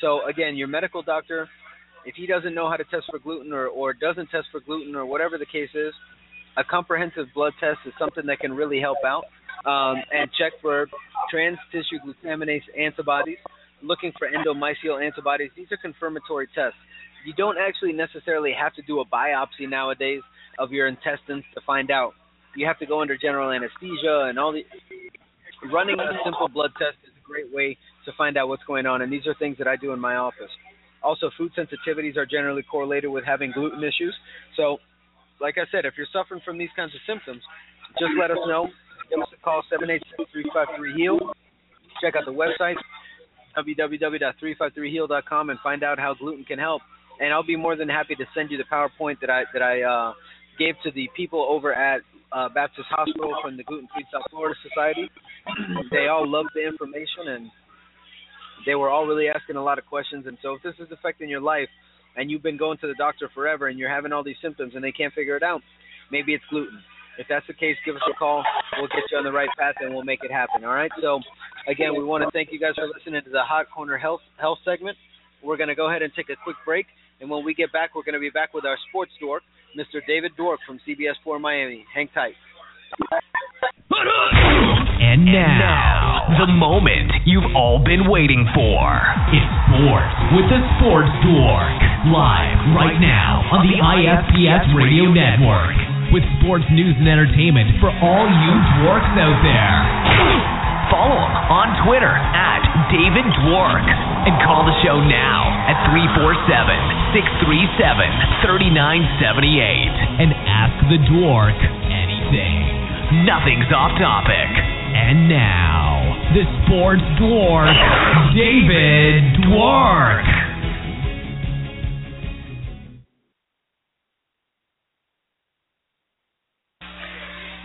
So again, your medical doctor, if he doesn't know how to test for gluten or, or doesn't test for gluten or whatever the case is, a comprehensive blood test is something that can really help out. Um, and check for trans tissue glutaminase antibodies, looking for endomysial antibodies. These are confirmatory tests. You don't actually necessarily have to do a biopsy nowadays of your intestines to find out. You have to go under general anesthesia and all the running a simple blood test is a great way to find out what's going on and these are things that I do in my office. Also food sensitivities are generally correlated with having gluten issues. So like I said, if you're suffering from these kinds of symptoms, just let us know. Give us a call 786-353-HEAL. Check out the website www.353heal.com and find out how gluten can help. And I'll be more than happy to send you the PowerPoint that I that I uh, gave to the people over at uh, Baptist Hospital from the Gluten Free South Florida Society. they all loved the information and they were all really asking a lot of questions. And so if this is affecting your life and you've been going to the doctor forever and you're having all these symptoms and they can't figure it out, maybe it's gluten. If that's the case, give us a call. We'll get you on the right path and we'll make it happen. All right. So again, we want to thank you guys for listening to the Hot Corner Health Health segment. We're going to go ahead and take a quick break, and when we get back, we're going to be back with our sports dork, Mr. David Dwork from CBS 4 Miami. Hang tight. And now, the moment you've all been waiting for. It's sports with the Sports Dork. Live right now on the ISPS Radio Network. With sports news and entertainment for all you dorks out there. Follow him on Twitter at David Dwork and call the show now at 347-637-3978 and ask the Dwork anything. Nothing's off topic. And now, the sports dwarf, David Dwork.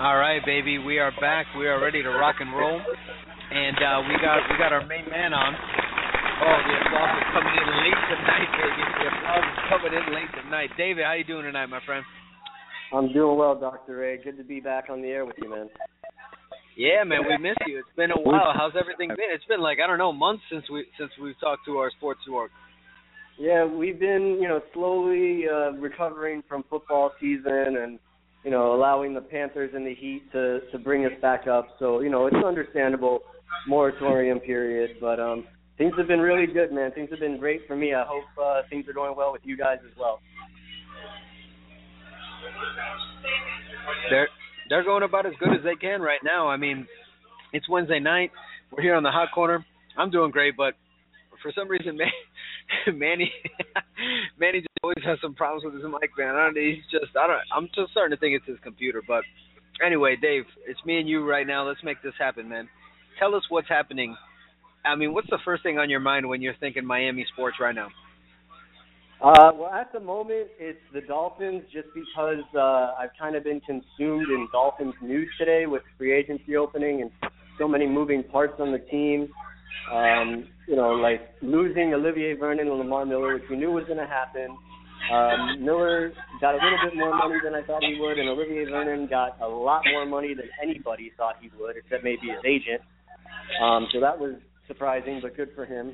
All right, baby, we are back. We are ready to rock and roll, and uh, we got we got our main man on. Oh, the applause is coming in late tonight, baby. The applause is coming in late tonight. David, how you doing tonight, my friend? I'm doing well, Dr. Ray. Good to be back on the air with you, man. Yeah, man, we miss you. It's been a while. How's everything been? It's been like I don't know months since we since we've talked to our sports work. Yeah, we've been you know slowly uh, recovering from football season and you know allowing the Panthers and the Heat to to bring us back up. So you know it's understandable moratorium period, but um things have been really good, man. Things have been great for me. I hope uh, things are going well with you guys as well. They're they're going about as good as they can right now. I mean, it's Wednesday night. We're here on the hot corner. I'm doing great, but for some reason, man, Manny, Manny just always has some problems with his mic, man. I don't. He's just. I don't. I'm just starting to think it's his computer. But anyway, Dave, it's me and you right now. Let's make this happen, man. Tell us what's happening. I mean, what's the first thing on your mind when you're thinking Miami sports right now? Uh, well, at the moment, it's the Dolphins, just because uh, I've kind of been consumed in Dolphins news today with free agency opening and so many moving parts on the team. Um, you know, like losing Olivier Vernon and Lamar Miller, which we knew was going to happen. Um, Miller got a little bit more money than I thought he would, and Olivier Vernon got a lot more money than anybody thought he would, except maybe his agent. Um, so that was surprising, but good for him.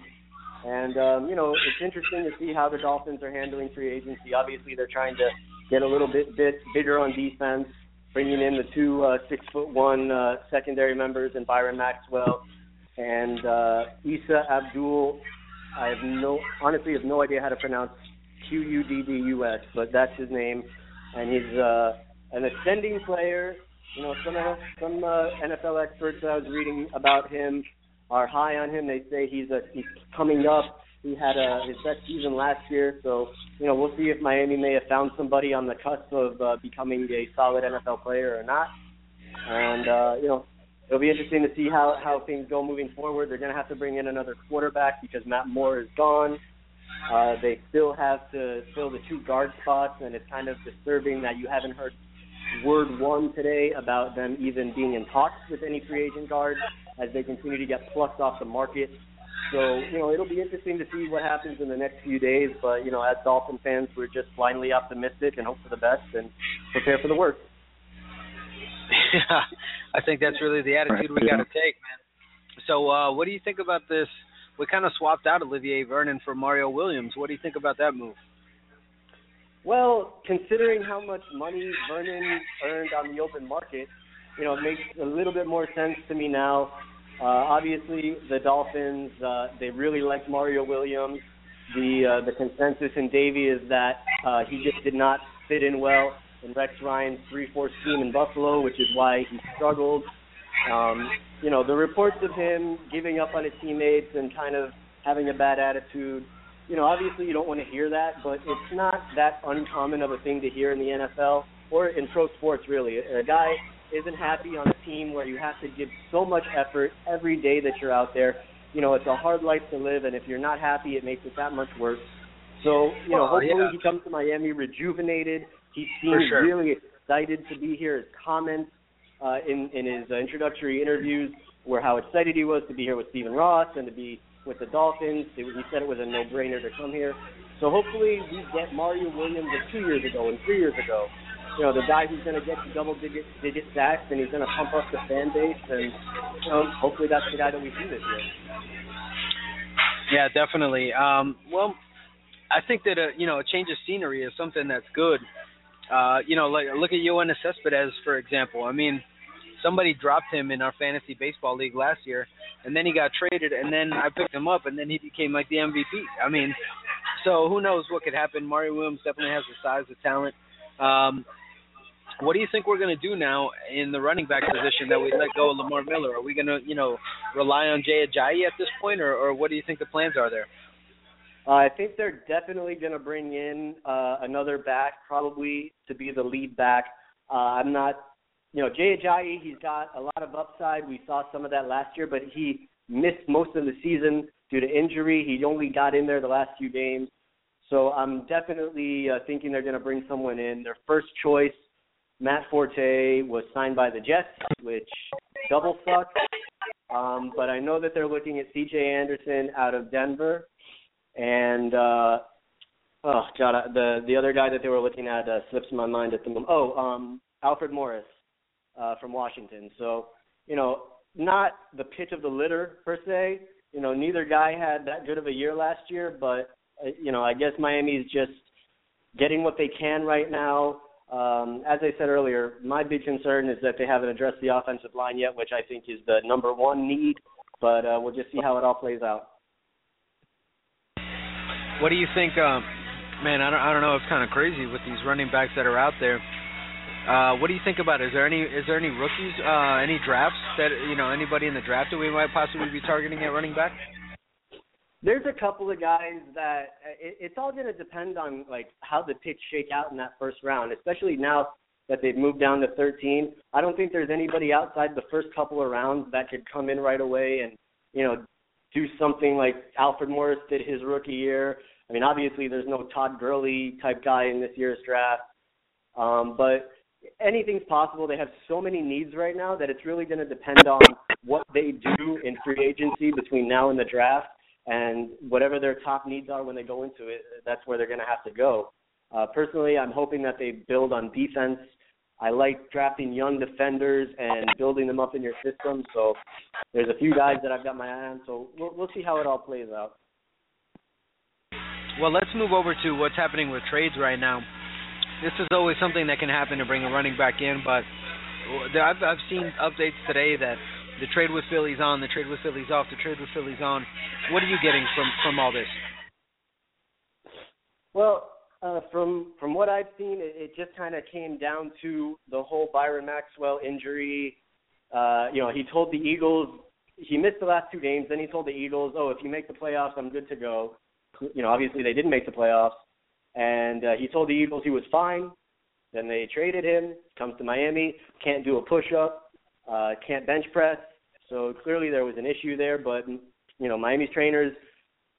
And um, you know, it's interesting to see how the Dolphins are handling free agency. Obviously, they're trying to get a little bit bit bigger on defense, bringing in the two uh, six foot one uh, secondary members and Byron Maxwell and uh, Isa Abdul I have no honestly have no idea how to pronounce Q U D D U S, but that's his name, and he's uh, an ascending player. You know, some some uh, NFL experts I was reading about him are high on him. They say he's a he's coming up. He had a his best season last year, so you know we'll see if Miami may have found somebody on the cusp of uh, becoming a solid NFL player or not. And uh, you know it'll be interesting to see how how things go moving forward. They're going to have to bring in another quarterback because Matt Moore is gone. Uh, they still have to fill the two guard spots, and it's kind of disturbing that you haven't heard word one today about them even being in talks with any free agent guards as they continue to get plucked off the market. So, you know, it'll be interesting to see what happens in the next few days. But, you know, as Dolphin fans, we're just blindly optimistic and hope for the best and prepare for the worst. Yeah, I think that's really the attitude we got to take, man. So, uh, what do you think about this? We kind of swapped out Olivier Vernon for Mario Williams. What do you think about that move? Well, considering how much money Vernon earned on the open market, you know, it makes a little bit more sense to me now. Uh, obviously, the Dolphins uh, they really like Mario Williams. The uh, the consensus in Davie is that uh, he just did not fit in well in Rex Ryan's three-four scheme in Buffalo, which is why he struggled. Um, you know, the reports of him giving up on his teammates and kind of having a bad attitude. You know, obviously you don't want to hear that, but it's not that uncommon of a thing to hear in the NFL or in pro sports really. A guy isn't happy on a team where you have to give so much effort every day that you're out there. You know, it's a hard life to live, and if you're not happy, it makes it that much worse. So, you know, well, hopefully yeah. he comes to Miami rejuvenated. He seems sure. really excited to be here. His comments uh, in in his uh, introductory interviews were how excited he was to be here with Stephen Ross and to be with the Dolphins. He said it was a no-brainer to come here. So hopefully we get Mario Williams of two years ago and three years ago you know, the guy who's going to get the double digit digit sacks and he's going to pump up the fan base, and you know, hopefully that's the guy that we see this year. Yeah, definitely. Um, well, I think that a you know a change of scenery is something that's good. Uh, you know, like look at Yoenis Cespedes for example. I mean, somebody dropped him in our fantasy baseball league last year, and then he got traded, and then I picked him up, and then he became like the MVP. I mean, so who knows what could happen? Mario Williams definitely has the size, the talent. Um, what do you think we're going to do now in the running back position that we let go of Lamar Miller? Are we going to, you know, rely on Jay Ajayi at this point, or, or what do you think the plans are there? Uh, I think they're definitely going to bring in uh, another back, probably to be the lead back. Uh, I'm not, you know, Jay Ajayi. He's got a lot of upside. We saw some of that last year, but he missed most of the season due to injury. He only got in there the last few games. So I'm definitely uh, thinking they're going to bring someone in. Their first choice Matt Forte was signed by the Jets, which double sucks. Um, but I know that they're looking at C.J. Anderson out of Denver, and uh, oh god, the the other guy that they were looking at uh, slips my mind at the moment. Oh, um, Alfred Morris uh, from Washington. So you know, not the pitch of the litter per se. You know, neither guy had that good of a year last year, but uh, you know, I guess Miami's just getting what they can right now. Um, as I said earlier, my big concern is that they haven't addressed the offensive line yet, which I think is the number one need. But uh, we'll just see how it all plays out. What do you think? Um, man, I don't, I don't know. It's kind of crazy with these running backs that are out there. Uh, what do you think about? It? Is there any is there any rookies, uh, any drafts that you know anybody in the draft that we might possibly be targeting at running back? There's a couple of guys that it, it's all going to depend on like how the picks shake out in that first round, especially now that they've moved down to 13. I don't think there's anybody outside the first couple of rounds that could come in right away and you know do something like Alfred Morris did his rookie year. I mean, obviously there's no Todd Gurley type guy in this year's draft, um, but anything's possible. They have so many needs right now that it's really going to depend on what they do in free agency between now and the draft and whatever their top needs are when they go into it, that's where they're going to have to go. Uh, personally, I'm hoping that they build on defense. I like drafting young defenders and building them up in your system. So there's a few guys that I've got my eye on. So we'll, we'll see how it all plays out. Well, let's move over to what's happening with trades right now. This is always something that can happen to bring a running back in, but I've I've seen updates today that the trade with Phillies on, the trade with Phillies off, the trade with Phillies on. What are you getting from from all this? Well, uh, from from what I've seen, it, it just kind of came down to the whole Byron Maxwell injury. Uh, you know, he told the Eagles he missed the last two games. Then he told the Eagles, "Oh, if you make the playoffs, I'm good to go." You know, obviously they didn't make the playoffs, and uh, he told the Eagles he was fine. Then they traded him. Comes to Miami, can't do a push-up, uh, can't bench press. So clearly there was an issue there. But you know, Miami's trainers,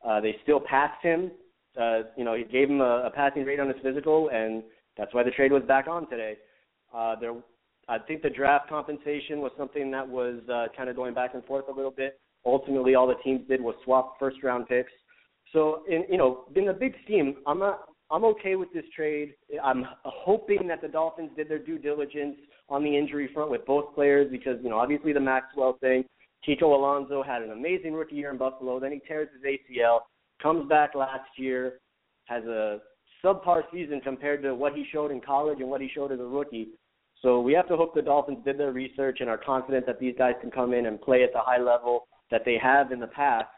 uh, they still passed him. Uh, you know, he gave him a, a passing rate on his physical, and that's why the trade was back on today. Uh, there I think the draft compensation was something that was uh, kind of going back and forth a little bit. Ultimately, all the teams did was swap first round picks. So, in you know, in the big scheme, I'm not. I'm okay with this trade. I'm hoping that the Dolphins did their due diligence on the injury front with both players because you know obviously the Maxwell thing. Kiko Alonso had an amazing rookie year in Buffalo. Then he tears his ACL, comes back last year, has a subpar season compared to what he showed in college and what he showed as a rookie. So we have to hope the Dolphins did their research and are confident that these guys can come in and play at the high level that they have in the past.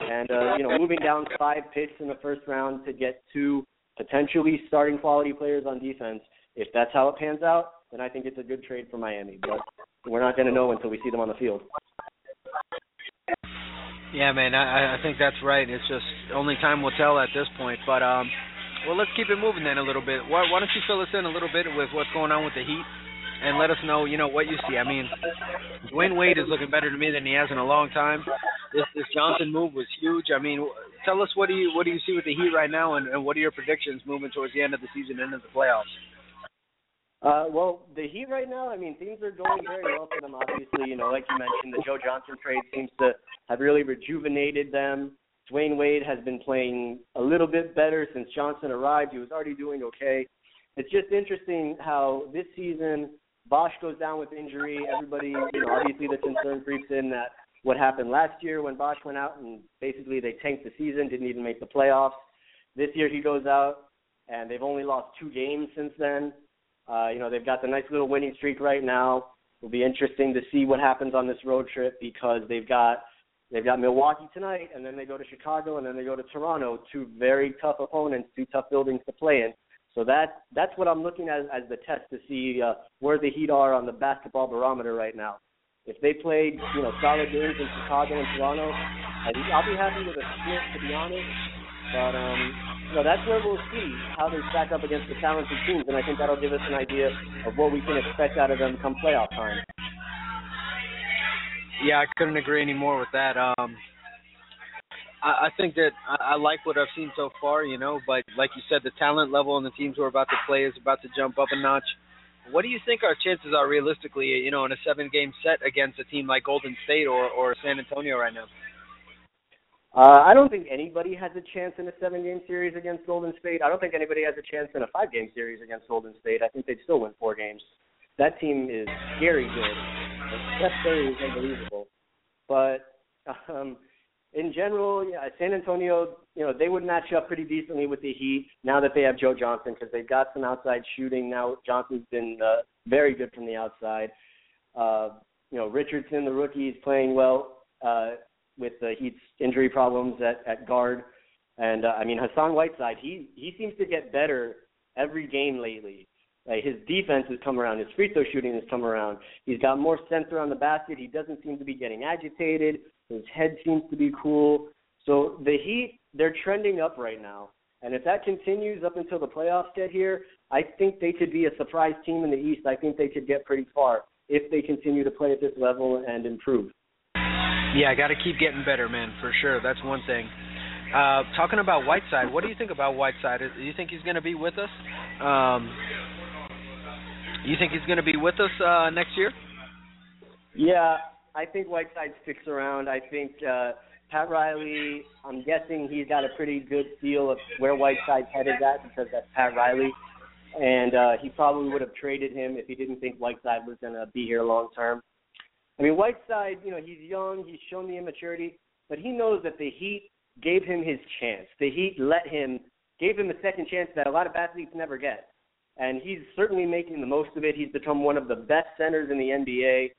And uh, you know, moving down five picks in the first round to get two potentially starting quality players on defense, if that's how it pans out, then I think it's a good trade for Miami. But we're not going to know until we see them on the field. Yeah, man, I, I think that's right. It's just only time will tell at this point. But um, well, let's keep it moving then a little bit. Why, why don't you fill us in a little bit with what's going on with the Heat, and let us know, you know, what you see. I mean, Dwyane Wade is looking better to me than he has in a long time. This this Johnson move was huge. I mean, tell us what do you what do you see with the Heat right now, and, and what are your predictions moving towards the end of the season into the playoffs? Uh, well, the Heat right now, I mean, things are going very well for them. Obviously, you know, like you mentioned, the Joe Johnson trade seems to have really rejuvenated them. Dwyane Wade has been playing a little bit better since Johnson arrived. He was already doing okay. It's just interesting how this season Bosh goes down with injury. Everybody, you know, obviously the concern creeps in that what happened last year when Bosh went out and basically they tanked the season, didn't even make the playoffs. This year he goes out and they've only lost two games since then. Uh, you know, they've got the nice little winning streak right now. It'll be interesting to see what happens on this road trip because they've got They've got Milwaukee tonight, and then they go to Chicago, and then they go to Toronto. Two very tough opponents, two tough buildings to play in. So that that's what I'm looking at as the test to see uh, where the Heat are on the basketball barometer right now. If they played, you know, solid games in Chicago and Toronto, I'll be happy with a split, to be honest. But um, you know, that's where we'll see how they stack up against the talented teams, and I think that'll give us an idea of what we can expect out of them come playoff time. Yeah, I couldn't agree any more with that. Um, I, I think that I, I like what I've seen so far, you know, but like you said, the talent level and the teams we're about to play is about to jump up a notch. What do you think our chances are realistically, you know, in a seven game set against a team like Golden State or, or San Antonio right now? Uh, I don't think anybody has a chance in a seven game series against Golden State. I don't think anybody has a chance in a five game series against Golden State. I think they'd still win four games that team is scary good. Steph Curry is unbelievable. But um, in general, yeah, San Antonio, you know, they would match up pretty decently with the Heat now that they have Joe Johnson because they've got some outside shooting. Now Johnson's been uh, very good from the outside. Uh, you know, Richardson, the rookie, is playing well uh, with the Heat's injury problems at, at guard. And uh, I mean, Hassan Whiteside, he he seems to get better every game lately. Like his defense has come around. His free throw shooting has come around. He's got more sense around the basket. He doesn't seem to be getting agitated. His head seems to be cool. So the Heat, they're trending up right now. And if that continues up until the playoffs get here, I think they could be a surprise team in the East. I think they could get pretty far if they continue to play at this level and improve. Yeah, I got to keep getting better, man, for sure. That's one thing. Uh, talking about Whiteside, what do you think about Whiteside? Do you think he's going to be with us? Um, you think he's going to be with us uh, next year? Yeah, I think Whiteside sticks around. I think uh, Pat Riley. I'm guessing he's got a pretty good feel of where Whiteside's headed at because that's Pat Riley, and uh, he probably would have traded him if he didn't think Whiteside was going to be here long term. I mean, Whiteside, you know, he's young. He's shown the immaturity, but he knows that the Heat gave him his chance. The Heat let him, gave him a second chance that a lot of athletes never get and he's certainly making the most of it. He's become one of the best centers in the NBA.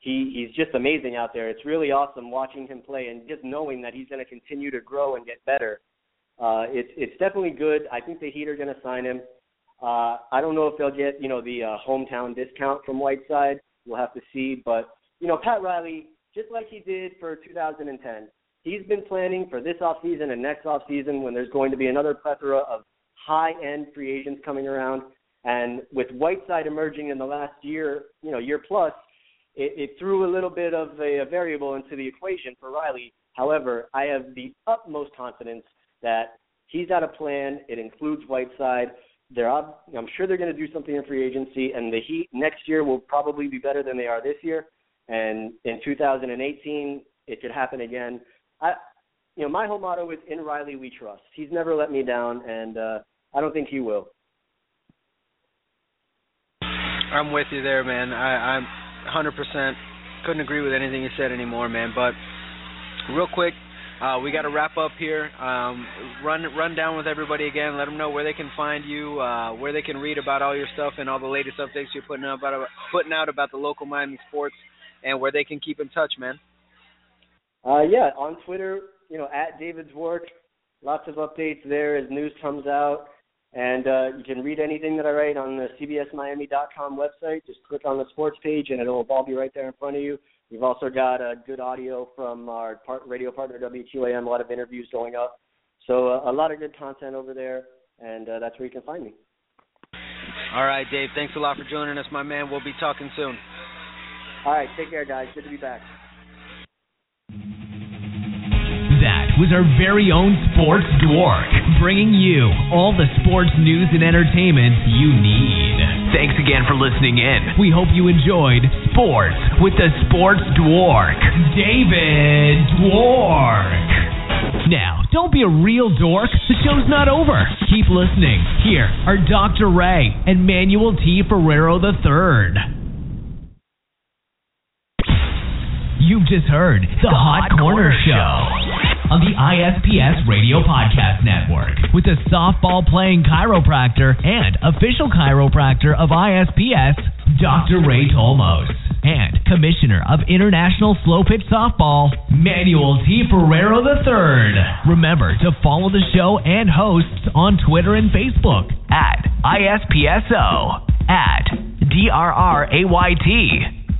he he's just amazing out there. It's really awesome watching him play and just knowing that he's going to continue to grow and get better. Uh, it's it's definitely good. I think the Heat are going to sign him. Uh, I don't know if they'll get you know the uh, hometown discount from Whiteside. We'll have to see. But you know Pat Riley, just like he did for 2010, he's been planning for this off season and next off season when there's going to be another plethora of high end free agents coming around. And with Whiteside emerging in the last year, you know, year plus, it, it threw a little bit of a, a variable into the equation for Riley. However, I have the utmost confidence that he's got a plan. It includes Whiteside. They're, I'm sure they're going to do something in free agency, and the Heat next year will probably be better than they are this year. And in 2018, it could happen again. I, you know, my whole motto is in Riley we trust. He's never let me down, and uh, I don't think he will. I'm with you there, man. I, I'm 100% couldn't agree with anything you said anymore, man. But real quick, uh, we got to wrap up here. Um, run run down with everybody again. Let them know where they can find you, uh, where they can read about all your stuff and all the latest updates you're putting out about putting out about the local Miami sports, and where they can keep in touch, man. Uh, yeah, on Twitter, you know, at David Dwork. Lots of updates there as news comes out. And uh, you can read anything that I write on the CBSMiami.com website. Just click on the sports page, and it'll all be right there in front of you. We've also got uh, good audio from our part, radio partner WQAM, a lot of interviews going up. So uh, a lot of good content over there, and uh, that's where you can find me. All right, Dave. Thanks a lot for joining us, my man. We'll be talking soon. All right, take care, guys. Good to be back. That was our very own Sports Dork, bringing you all the sports news and entertainment you need. Thanks again for listening in. We hope you enjoyed Sports with the Sports Dork, David Dwork. Now, don't be a real dork. The show's not over. Keep listening. Here are Dr. Ray and Manuel T. Ferrero III. You've just heard the, the Hot, Hot Corner, Corner Show on the ISPS Radio Podcast Network with the softball playing chiropractor and official chiropractor of ISPS, Dr. Ray Tolmos, and Commissioner of International Slow Pitch Softball, Manuel T. Ferrero III. Remember to follow the show and hosts on Twitter and Facebook at ISPSO, at DRRAYT